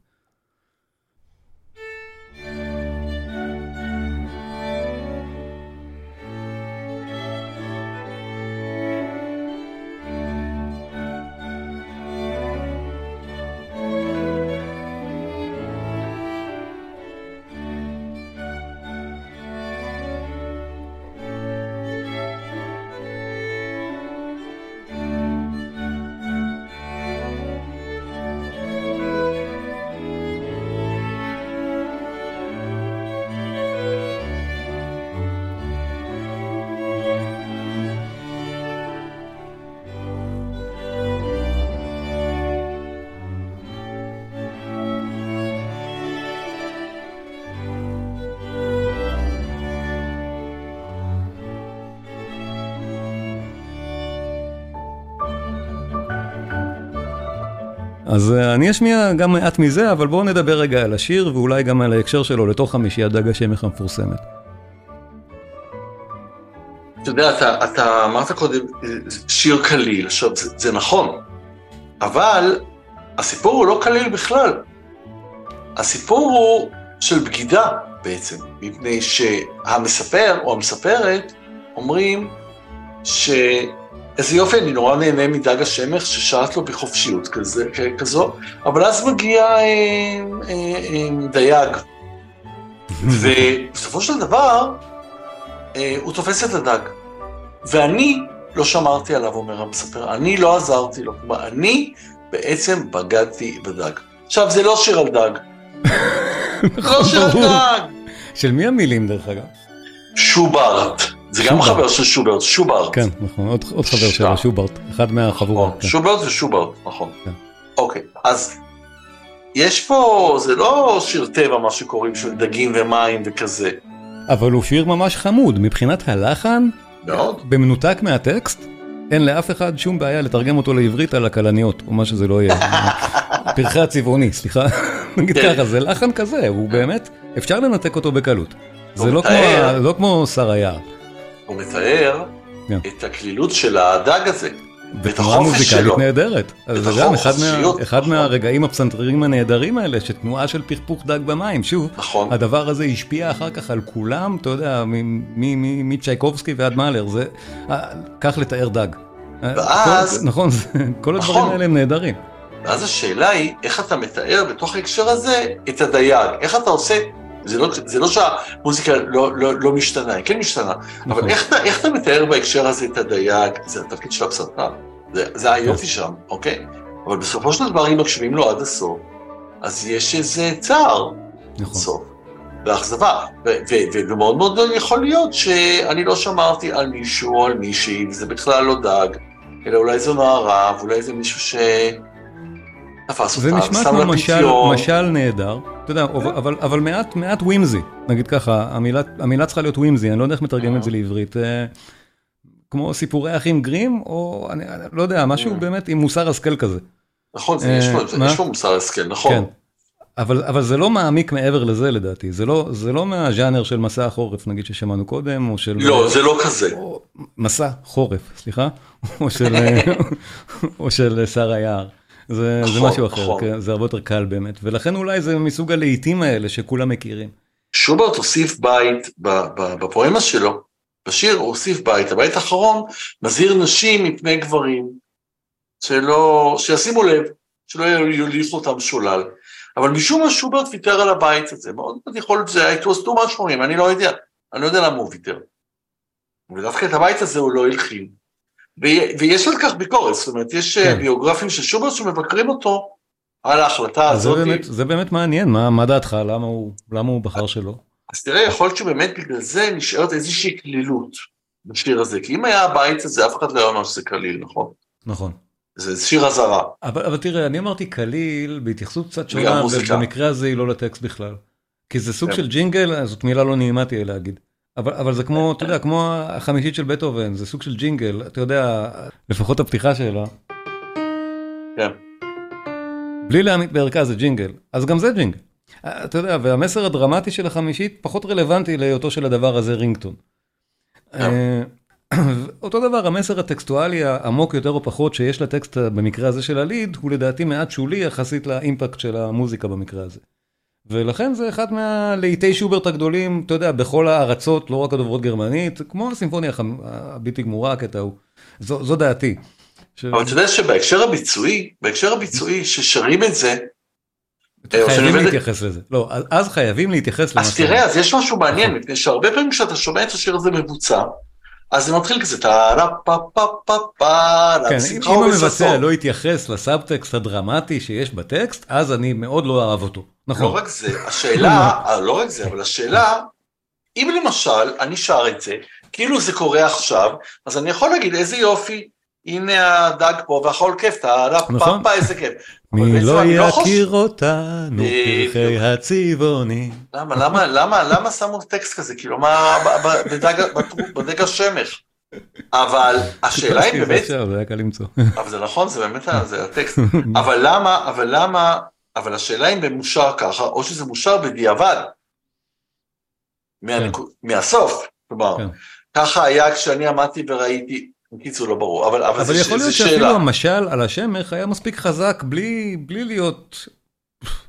אז אה, אני אשמיע גם מעט מזה, אבל בואו נדבר רגע על השיר, ואולי גם על ההקשר שלו לתוך חמישיית דג השמך המפורסמת. אתה יודע, אתה, אתה אמרת קודם שיר קליל, עכשיו זה, זה נכון, אבל הסיפור הוא לא קליל בכלל. הסיפור הוא של בגידה בעצם, מפני שהמספר או המספרת אומרים שאיזה יופי, אני נורא נהנה מדג השמך ששרת לו בחופשיות כזה, כזו, אבל אז מגיע אה, אה, אה, דייג, ובסופו של דבר, אה, הוא תופס את הדג. ואני לא שמרתי עליו, אומר המספר, אני לא עזרתי לו, כלומר, אני בעצם בגדתי בדג. עכשיו, זה לא שיר על דג. (laughs) לא שיר על. דג. של מי המילים דרך אגב? שוברט. זה גם. חבר של שוברט, שוברט. כן, נכון, עוד, עוד חבר. שלו, שוברט, אחד מהחבורה. נכון, כן. שוברט ושוברט, נכון. כן. אוקיי, אז יש פה, זה לא שיר טבע, מה שקוראים של דגים ומים וכזה. אבל הוא שיר ממש חמוד, מבחינת הלחן, מאוד. במנותק מהטקסט, אין לאף אחד שום בעיה לתרגם אותו לעברית על הכלניות, או מה שזה לא יהיה. (laughs) פרחי הצבעוני, סליחה. (laughs) נגיד כן. ככה, זה לחן כזה, הוא באמת, אפשר לנתק אותו בקלות. זה לא לא כמו שר היער. הוא מתאר כן. את הקלילות של הדג הזה. החופש מוזיקלית. נהדרת. אז זה אחד, מה, אחד נכון. מהרגעים הפסנתריים הנהדרים האלה, שתנועה של פכפוך דג במים, שוב, נכון. הדבר הזה השפיע אחר כך על כולם, אתה יודע, מצ'ייקובסקי ועד מאלר, זה, אה, כך לתאר דג. אה, ואז- כל, נכון, כל הדברים נכון. האלה הם נהדרים. ואז השאלה היא, איך אתה מתאר בתוך ההקשר הזה את הדייג? איך אתה עושה, זה לא, זה לא שהמוזיקה לא, לא, לא משתנה, היא כן משתנה, נכון. אבל איך איך אתה מתאר בהקשר הזה את הדייג? זה התפקיד של הפסנתר, זה, זה היופי שם, אוקיי? אבל בסופו של דבר, אם מקשיבים לו עד הסוף, אז יש איזה צער נכון. בסוף, ואכזבה, ומאוד מאוד יכול להיות שאני לא שמרתי על מישהו או על מישהי, וזה בכלל לא דג, אלא אולי זו נערה, ואולי זה מישהו ש... תפס זה אותה, נשמע ושם כמו לה משל, פיתיון. משל נהדר, אתה יודע, אבל, אבל מעט, מעט ווימזי, נגיד ככה, המילה, המילה צריכה להיות ווימזי, אני לא יודע איך מתרגמים את זה לעברית, אה, כמו סיפורי אחים גרים, או אני, לא יודע, משהו באמת עם מוסר השכל כזה. נכון, אה, יש פה- מה? יש פה מוסר השכל, נכון. כן. אבל, אבל זה לא מעמיק מעבר לזה לדעתי, זה לא, זה לא מהז'אנר של מסע החורף נגיד ששמענו קודם, או של... לא, זה לא כזה. או, מסע חורף, סליחה, (laughs) או של, אה, (laughs) או של שר היער. זה, זה נכון, משהו אחר, נכון. כן, זה הרבה יותר קל באמת, ולכן אולי זה מסוג הלהיטים האלה שכולם מכירים. שוברט הוסיף בית בפואמה שלו, בשיר הוא הוסיף בית, הבית האחרון מזהיר נשים מפני גברים. שלא, שישימו לב, שלא יוליכו אותם שולל. אבל משום מה שוברט ויתר על הבית הזה, מאוד מאוד יכול להיות שזה היה was too much for him, אני לא יודע, אני לא יודע למה הוא ויתר. ודווקא את הבית הזה הוא לא הלחין. ויש על כך ביקורת, זאת אומרת, יש כן. כן. ביוגרפים של שוברט שמבקרים אותו על ההחלטה אז זה הזאת. באמת, זה באמת מעניין, מה, מה דעתך, למה הוא, למה הוא בחר שלא? אז תראה, יכול להיות שבאמת בגלל זה נשארת איזושהי קלילות בשיר הזה, כי אם היה הבית הזה, אף אחד לא היה אומר שזה קליל, נכון? נכון. זה שיר אזהרה. אבל, אבל תראה, אני אמרתי קליל בהתייחסות קצת שונה. ובמקרה הזה היא לא לטקסט בכלל. כי זה סוג כן. של ג'ינגל, זאת מילה לא נעימה תהיה להגיד. אבל, אבל זה כמו, אתה יודע, כמו החמישית של בטהובן, זה סוג של ג'ינגל, אתה יודע, לפחות הפתיחה שלה, כן. בלי להעמיד בערכה זה ג'ינגל, אז גם זה ג'ינגל. אה, אתה יודע, והמסר הדרמטי של החמישית פחות רלוונטי להיותו של הדבר הזה רינגטון. אה, (clears throat) אותו דבר, המסר הטקסטואלי העמוק יותר או פחות שיש לטקסט במקרה הזה של הליד, הוא לדעתי מעט שולי יחסית לאימפקט של המוזיקה במקרה הזה. ולכן זה אחד מהלהיטי שוברט הגדולים, אתה יודע, בכל הארצות, לא רק הדוברות גרמנית, כמו הסימפוניה הבלתי גמורה, הקטע ההוא. זו, זו דעתי. אבל אתה יודע שבהקשר הביצועי, בהקשר הביצועי, ששרים את זה, אה, חייבים להתייחס לזה. לא, אז- חייבים להתייחס למה אז תראה. אז יש משהו מעניין, מפני שהרבה פעמים כשאתה שומע את השיר הזה מבוצע, אז זה מתחיל כזה, טה פה פה פה פה, כן, אם- המבצע. לא יתייחס לסאבטקסט הדרמטי שיש בטקסט, אז אני מאוד לא אהב אותו. לא נכון. רק זה, השאלה, אה, לא רק זה, אבל השאלה, אם למשל אני שר את זה, כאילו זה קורה עכשיו, אז אני יכול להגיד איזה יופי, הנה הדג פה והחול כיף, טה נכון. איזה כיף. מי לא חושב- יכיר אותנו. פרחי הצבעונים. למה, למה, למה, למה שמו טקסט כזה? כאילו, מה, בדג, השמש? אבל השאלה היא זה באמת, זה היה קל למצוא. אבל זה נכון, זה באמת, זה הטקסט. אבל למה, אבל למה, אבל השאלה אם במושר ככה, או שזה מושר בדיעבד. מהנקו- מהסוף, כלומר, כן. ככה היה כשאני עמדתי וראיתי, בקיצור לא ברור, אבל, אבל, אבל זה, יכול להיות שאלה. שאפילו המשל על השמך היה מספיק חזק בלי בלי להיות,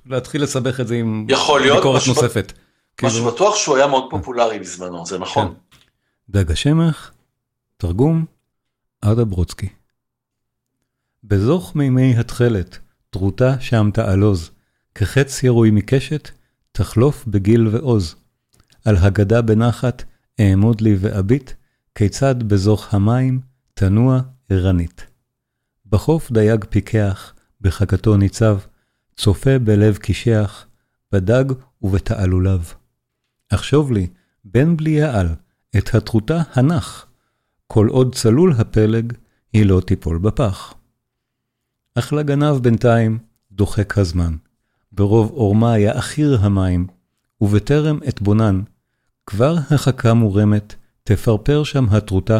להתחיל לסבך את זה עם יכול להיות, ביקורת משהו- נוספת. מה כאילו, שבטוח שהוא היה מאוד פופולרי בזמנו, זה נכון. כן. דג השמך, תרגום, עדה ברודסקי. בזוך מימי התכלת, טרוטה שם תעלוז, כחץ ירוי מקשת, תחלוף בגיל ועוז. על הגדה בנחת, אעמוד לי ואביט, כיצד בזוך המים, תנוע ערנית. בחוף דייג פיקח, בחכתו ניצב, צופה בלב קישח, בדג ובתעלוליו. אחשוב לי, בן בלי יעל, את הטרוטה הנח, כל עוד צלול הפלג, היא לא תיפול בפח. אך לגנב בינתיים דוחק הזמן, ברוב עורמה יאחיר המים, ובטרם אתבונן, כבר החכה מורמת, תפרפר שם הטרוטה,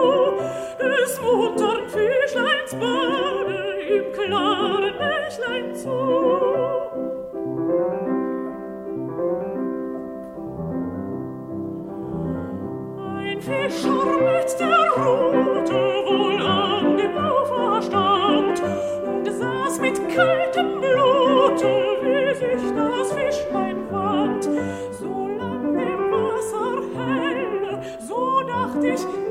Bade im klaren Bächlein zu. Fischer mit der Rute wohl an dem Ufer und saß mit kaltem Blute, wie sich das Fischlein fand. So lang im Wasser hell, so dacht ich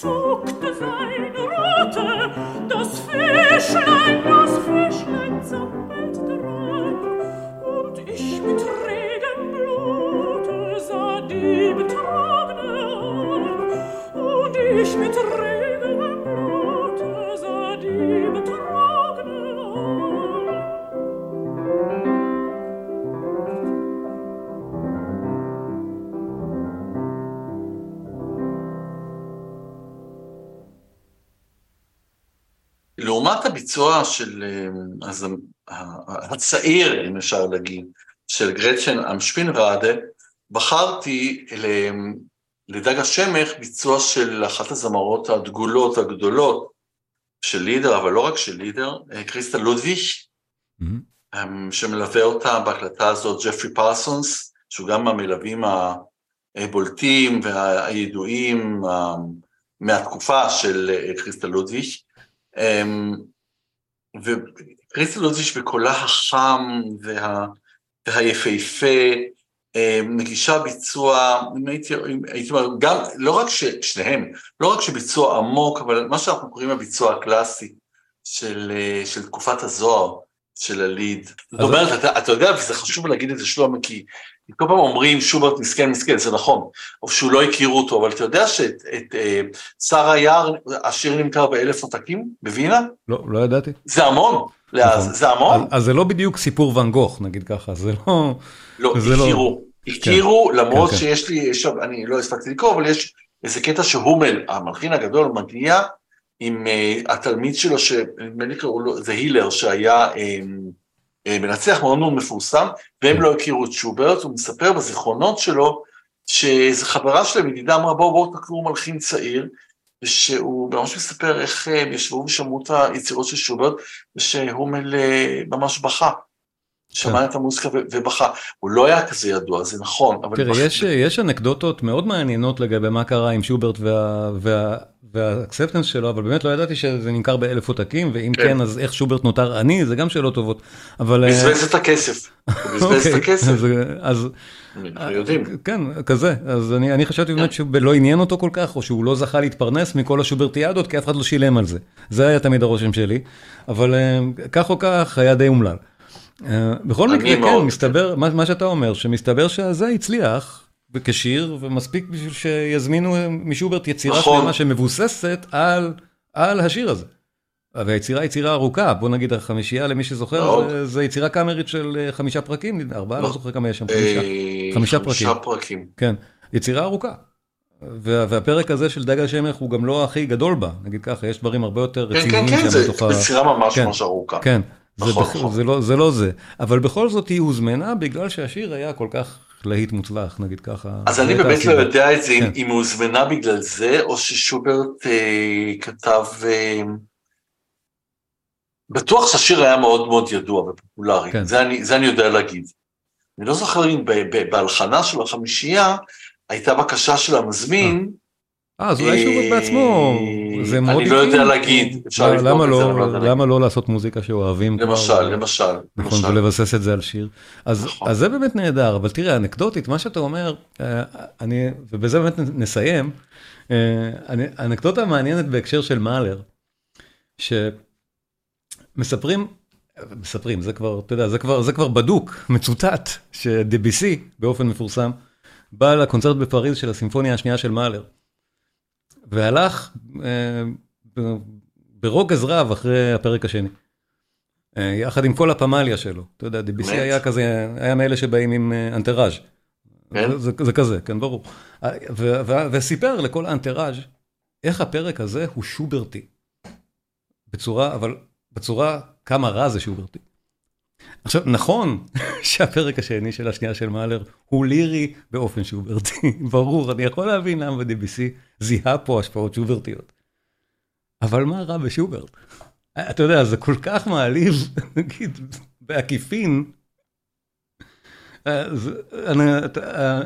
zuckte seine Rote, das Fischlein הביצוע של אה, אז, הצעיר, אם אפשר להגיד, של גרצ'ן אמשפינראדה, בחרתי לדג השמך ביצוע של אחת הזמרות הדגולות הגדולות של לידר, אבל לא רק של לידר, אה, קריסטל לודוויש, mm-hmm. שמלווה אותה בהקלטה הזאת ג'פרי פרסונס, שהוא גם המלווים הבולטים והידועים מהתקופה של אה, קריסטל לודוויש. וקריסטל לודוויש בקולה החם וה, והיפהפה, אמ, מגישה ביצוע, אם הייתי, הייתי אומר, גם, לא רק ששניהם, לא רק שביצוע עמוק, אבל מה שאנחנו קוראים הביצוע הקלאסי של, אה, של תקופת הזוהר, של הליד. זאת אומרת, אתה, אתה יודע, וזה חשוב להגיד את זה שלום, כי כל פעם אומרים שוברט מסכן מסכן, זה נכון, או שהוא לא הכירו אותו, אבל אתה יודע שאת את, אה, שר היער, השיר נמכר באלף עותקים בווינה? לא, לא ידעתי. זה המון, נכון. זה המון. אז, אז זה לא בדיוק סיפור ואן גוך, נגיד ככה, זה לא... לא, זה הכירו, לא... הכירו, כן, למרות כן, שיש לי, יש, אני לא הספקתי לקרוא, אבל יש איזה קטע שהומל, המלחין הגדול, מגיע עם uh, התלמיד שלו, שנדמה לי קראו לו, זה הילר, שהיה... Um, מנצח מאוד מאוד מפורסם, והם לא הכירו את שוברט, הוא מספר בזיכרונות שלו, שאיזו חברה שלהם, ידידה אמרה בואו בואו תקראו מלחין צעיר, ושהוא ממש מספר איך הם ישבו ושמעו את היצירות של שוברט, ושהומל אה, ממש בכה. שמע כן. את המוזיקה ובכה. הוא לא היה כזה ידוע, זה נכון. תראה, יש, יש אנקדוטות מאוד מעניינות לגבי מה קרה עם שוברט וה, וה, והאקספטנס שלו, אבל באמת לא ידעתי שזה נמכר באלף עותקים, ואם כן. כן, אז איך שוברט נותר עני, זה גם שאלות טובות. אבל... אה, בזבז את הכסף. (laughs) בזבז את אוקיי, הכסף. אז... אז יודעים. כן, כזה. אז אני, אני חשבתי באמת כן. שלא עניין אותו כל כך, או שהוא לא זכה להתפרנס מכל השוברטיאדות, כי אף אחד לא שילם על זה. זה היה תמיד הרושם שלי. אבל אה, כך או כך, היה די אומלל. אה, בכל מקרה, כן, מסתבר, מה, מה שאתה אומר, שמסתבר שזה הצליח. כשיר ומספיק בשביל שיזמינו משוברט יצירה נכון. שלמה שמבוססת על, על השיר הזה. והיצירה היא יצירה ארוכה, בוא נגיד החמישייה למי שזוכר, זה, זה יצירה קאמרית של אה, חמישה פרקים, ארבעה, לא, לא זוכר כמה יש שם, חמישה, אה, חמישה פרקים. חמישה פרקים. כן, יצירה ארוכה. וה, והפרק הזה של דג השמך הוא גם לא הכי גדול בה, נגיד ככה, יש דברים הרבה יותר כן, רציניים כן, כן, כן, זה יצירה ממש כן, ממש ארוכה. כן, זה, נכון. זה, לא, זה לא זה, אבל בכל זאת היא הוזמנה בגלל שהשיר היה כל כך להיט מוצלח, נגיד ככה. אז אני באמת לא יודע את זה, כן. אם היא הוזמנה בגלל זה, או ששוברט אה, כתב... אה, בטוח שהשיר היה מאוד מאוד ידוע ופופולרי, כן. זה, אני, זה אני יודע להגיד. אני לא זוכר אם בהלחנה של החמישייה, הייתה בקשה של המזמין, אה. אה, אז אולי שוברט בעצמו, זה מאוד... אני לא יודע להגיד, אפשר לבדוק את זה, לא למה לא לעשות מוזיקה שאוהבים? למשל, למשל. נכון, ולבסס את זה על שיר. נכון. אז זה באמת נהדר, אבל תראה, אנקדוטית, מה שאתה אומר, אה, אני, ובזה באמת נסיים, אה, אנקדוטה מעניינת בהקשר של מאלר, שמספרים, מספרים, זה כבר, אתה יודע, זה כבר, זה כבר בדוק, מצוטט, שדביסי, באופן מפורסם, בא לקונצרט בפריז של הסימפוניה השנייה של מאלר. והלך אה, ברוגז רב אחרי הפרק השני. אה, יחד עם כל הפמליה שלו, אתה יודע, DBC היה כזה, היה מאלה שבאים עם אה, אנטראז'. כן? זה, זה כזה, כן, ברור. וסיפר לכל האנטראז' איך הפרק הזה הוא שוברטי. בצורה, אבל בצורה כמה רע זה שוברטי. עכשיו, נכון (laughs) שהפרק השני של השנייה של מאלר הוא לירי באופן שוברטי, (laughs) ברור, אני יכול להבין למה ב-DBC זיהה פה השפעות שוברטיות. אבל מה רע בשוברט? אתה יודע, זה כל כך מעליב, (laughs) נגיד, בעקיפין.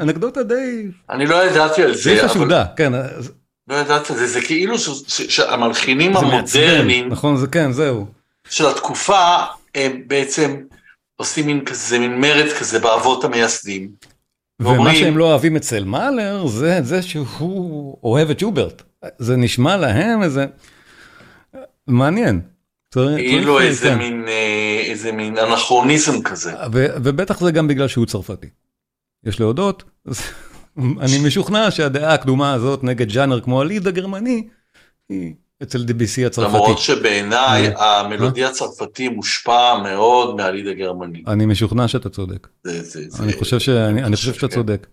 אנקדוטה די... אני לא ידעתי על זה, די חשודה, כן. לא ידעתי על זה, זה כאילו שהמלחינים המודרניים... נכון, זה כן, זהו. של התקופה, בעצם עושים מין כזה, מין מרד כזה באבות המייסדים. ומה שהם לא אוהבים אצל מאלר זה זה שהוא אוהב את שוברט. זה נשמע להם איזה... מעניין. כאילו איזה כן. מין אה, איזה מין אנכרוניזם כזה. ובטח זה גם בגלל שהוא צרפתי. יש להודות, (laughs) אני משוכנע שהדעה הקדומה הזאת נגד ג'אנר כמו הליד הגרמני, היא אצל DBC הצרפתי. למרות שבעיניי אה? המלודי הצרפתי מושפע מאוד מהליד הגרמני. אני משוכנע שאתה צודק. אני חושב שאתה צודק.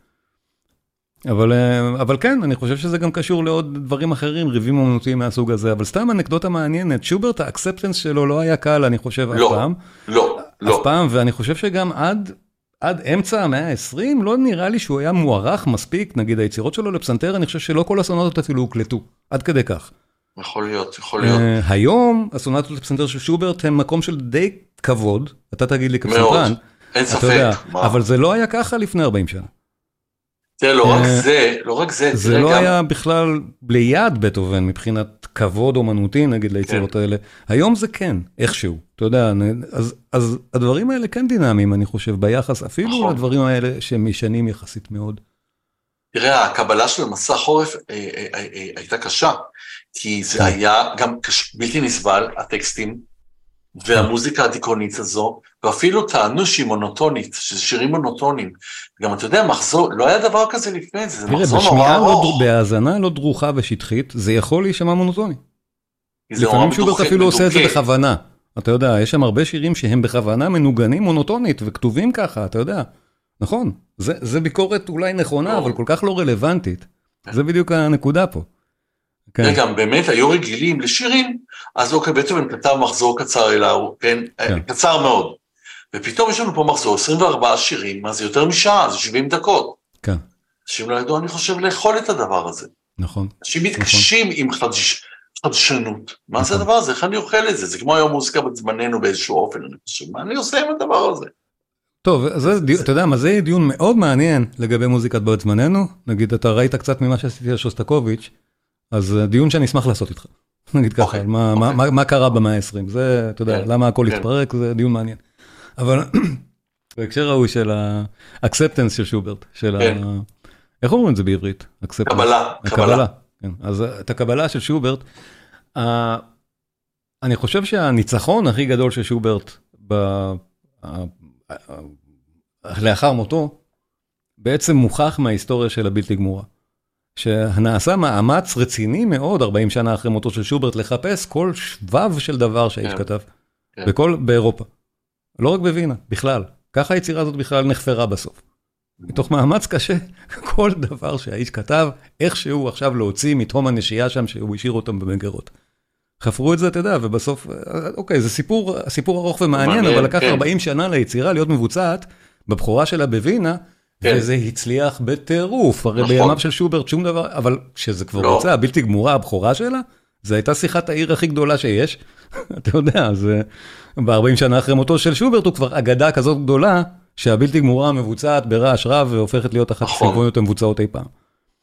אבל, אה, אבל כן, אני חושב שזה גם קשור לעוד דברים אחרים, ריבים אומנותיים מהסוג הזה, אבל סתם אנקדוטה מעניינת, שוברט האקספטנס שלו לא היה קל, אני חושב, אף לא, פעם. לא, אף לא. פעם, ואני חושב שגם עד, עד אמצע המאה ה-20, לא נראה לי שהוא היה מוערך מספיק, נגיד היצירות שלו לפסנתר, אני חושב שלא כל הסונטות אפילו הוקלטו, עד כדי כך. יכול להיות, יכול להיות. אה, היום הסונטות לפסנתר של שוברט הם מקום של די כבוד, אתה תגיד לי כפסנתרן, אין ספק. יודע? אבל זה לא היה ככה לפני 40 שנה. תראה, לא רק אה, זה, לא רק זה, זה לא גם- היה בכלל ליד בטהובן מבחינת כבוד אומנותי נגיד ליצירות כן. האלה. היום זה כן, איכשהו, אתה יודע, אז, אז הדברים האלה כן דינמיים אני חושב ביחס אפילו נכון. לדברים האלה שהם משנים יחסית מאוד. תראה, הקבלה של מסע חורף אה, אה, אה, אה, הייתה קשה, כי זה כן. היה גם קש... בלתי נסבל, הטקסטים, והמוזיקה הדיכאונית הזו, ואפילו טענו שהיא מונוטונית, שזה שירים מונוטונים. גם אתה יודע, מחזור, לא היה דבר כזה לפני זה, זה תראה, מחזור נורא לא, ארוך. דר- בהאזנה לא דרוכה ושטחית, זה יכול להישמע מונוטוני. לפעמים שוברט אפילו עושה את זה. בכוונה. אתה יודע, יש שם הרבה שירים שהם בכוונה מנוגנים מונוטונית וכתובים ככה, אתה יודע. נכון, זה, זה ביקורת אולי נכונה. אבל כל כך לא רלוונטית. זה בדיוק הנקודה פה. כן, תראה, גם באמת היו רגילים לשירים, אז אוקיי, בטהובן כתב מחזור קצר אליו, כן? כן. קצר מאוד. ופתאום יש לנו פה מחזור, 24 שירים, מה זה יותר משעה, זה 70 דקות. כן, אנשים לא ידעו, אני חושב, לאכול את הדבר הזה. נכון. אנשים מתקשים עם חדש, חדשנות. מה זה נכון. הדבר הזה? איך אני אוכל את זה? זה כמו היום מוזיקה בזמננו באיזשהו אופן, אני חושב, מה אני עושה עם הדבר הזה? טוב, זה, דיון- אתה יודע מה, זה יהיה דיון מאוד מעניין לגבי מוזיקת בת זמננו. נגיד, אתה ראית קצת ממה שעשיתי על שוסטקוביץ', אז זה דיון שאני אשמח לעשות איתך. (laughs) נגיד ככה, אוקיי, מה, מה, אוקיי. מה, מה קרה במאה ה-20, זה, אתה יודע, כן, למה הכל כן. התפרק, זה דיון מעניין. אבל (clears throat) בהקשר ההוא של האקספטנס של שוברט, של כן. ה... איך אומרים את זה בעברית? קבלה. קבלה. כן. אז את הקבלה של שוברט, ה- אני חושב שהניצחון הכי גדול של שוברט ב... לאחר מותו, בעצם מוכח מההיסטוריה של הבלתי גמורה. שנעשה מאמץ רציני מאוד 40 שנה אחרי מותו של שוברט לחפש כל שבב של דבר שהאיש כן. כתב. כן. בכל, באירופה. לא רק בווינה, בכלל. ככה היצירה הזאת בכלל נחפרה בסוף. מתוך מאמץ קשה, (laughs) כל דבר שהאיש כתב, איכשהו עכשיו להוציא מתהום הנשייה שם שהוא השאיר אותם במגירות. חפרו את זה, אתה יודע, ובסוף, אה, אוקיי, זה סיפור, סיפור ארוך ומעניין, מעניין, אבל לקח כן. 40 שנה ליצירה להיות מבוצעת בבכורה שלה בווינה, כן. וזה הצליח בטירוף, הרי נכון. בימיו של שוברט שום דבר, אבל כשזה כבר לא. יצא, הבלתי גמורה, הבכורה שלה, זו הייתה שיחת העיר הכי גדולה שיש. (laughs) אתה יודע, זה ב-40 שנה אחרי מותו של שוברט הוא כבר אגדה כזאת גדולה, שהבלתי גמורה מבוצעת ברעש רב והופכת להיות אחת נכון. הסימפוניות המבוצעות אי פעם.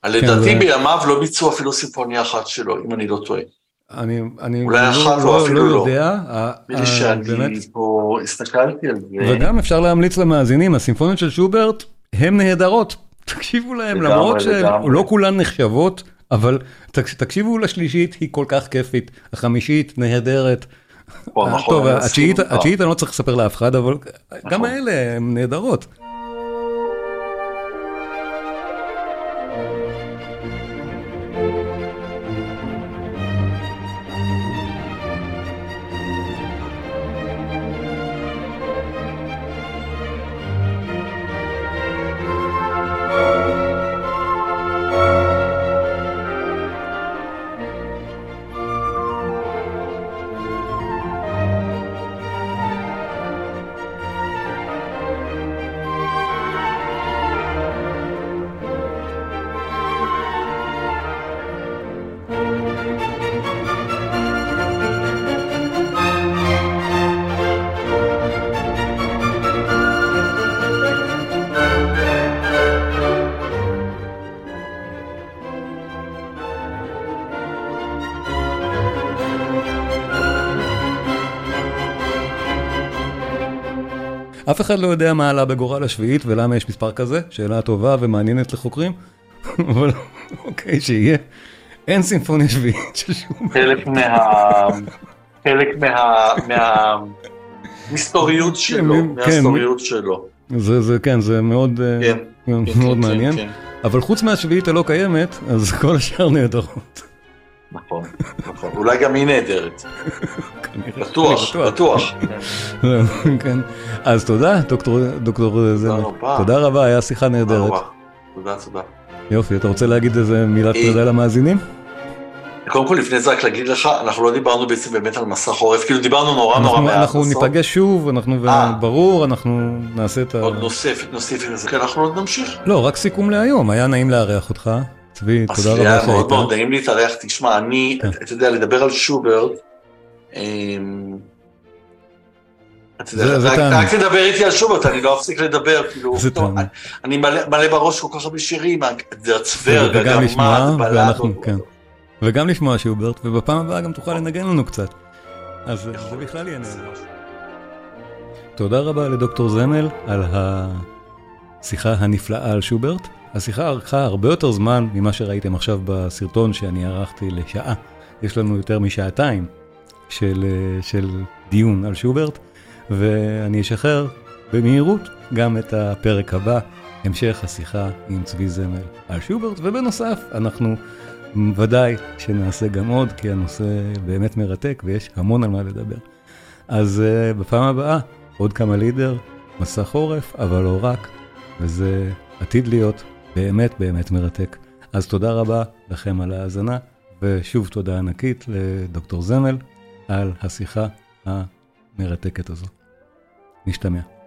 לדעתי זה- בימיו לא ביצעו אפילו סימפוניה אחת שלו, אם אני לא טועה. אני, אני אולי לא, אחת או לא, אפילו לא לא. יודע, ה- שאני באמת, פה הסתכלתי על זה. וגם אפשר להמליץ למאזינים, הסימפוניות של שוברט הן נהדרות. תקשיבו לגמרי, למרות לגמרי. שלא כולן נחשבות, אבל תק- תקשיבו לשלישית, היא כל כך כיפית, החמישית נהדרת. נכון, טוב. התשיעית אני לא צריך לספר לאף אחד, אבל גם נכון. האלה הן נהדרות. אף אחד לא יודע מה עלה בגורל השביעית ולמה יש מספר כזה, שאלה טובה ומעניינת לחוקרים, (laughs) אבל אוקיי, שיהיה. אין סימפוניה שביעית של שום... חלק מה... חלק מה... מה... מסתוריות שלו, כן, מהסטוריות שלו. זה, זה, כן, זה מאוד, אה, כן, מאוד כן, כן, מעניין. כן, אבל חוץ מהשביעית הלא קיימת, אז (laughs) כל השאר נהדרות. נכון, נכון. אולי גם היא נהדרת. בטוח, בטוח. (laughs) כן. אז תודה, דוקטור, דוקטור זה. רבה. תודה רבה, היה שיחה תודה נהדרת. תודה, תודה. יופי, אתה רוצה להגיד איזה מילת אה, פרידה למאזינים? קודם כל, לפני זה רק להגיד לך, אנחנו לא דיברנו בעצם באמת על מסך עורף, כאילו דיברנו נורא נורא אנחנו- מעט. אנחנו בסוף. ניפגש שוב, אנחנו, אה. ברור, אנחנו נעשה את ה... עוד נוסף, נוסיף לזה, כן, אנחנו עוד נמשיך. לא, רק סיכום להיום, היה נעים לארח אותך. צבי, תודה רבה מאוד שהיית. מאוד נעים להתארח, תשמע, אני, כן. אתה יודע, לדבר על שוברט, רק- תענוג. רק תדבר איתי על שוברט, אני לא אפסיק לדבר, כאילו, זה. אני- מלא בראש כל כך הרבה שירים, הצוורג, וגם לשמוע, הגמד, בלדות. כן. וגם לשמוע שוברט, ובפעם הבאה גם תוכל לנגן לנו קצת. אז זה בכלל יהיה נהדר. תודה רבה לדוקטור זמל על השיחה הנפלאה על שוברט. השיחה ארכה הרבה יותר זמן ממה שראיתם עכשיו בסרטון שאני ערכתי לשעה. יש לנו יותר משעתיים של, אה, של דיון על שוברט, ואני אשחרר במהירות גם את הפרק הבא, המשך השיחה עם צבי זמל על שוברט, ובנוסף אנחנו ודאי שנעשה גם עוד, כי הנושא באמת מרתק ויש המון על מה לדבר. אז uh, בפעם הבאה עוד כמה לידר, מסך עורף, אבל לא רק, וזה עתיד להיות באמת באמת מרתק. אז תודה רבה לכם על ההאזנה, ושוב תודה ענקית לדוקטור זמל על השיחה המרתקת הזו. נשתמע.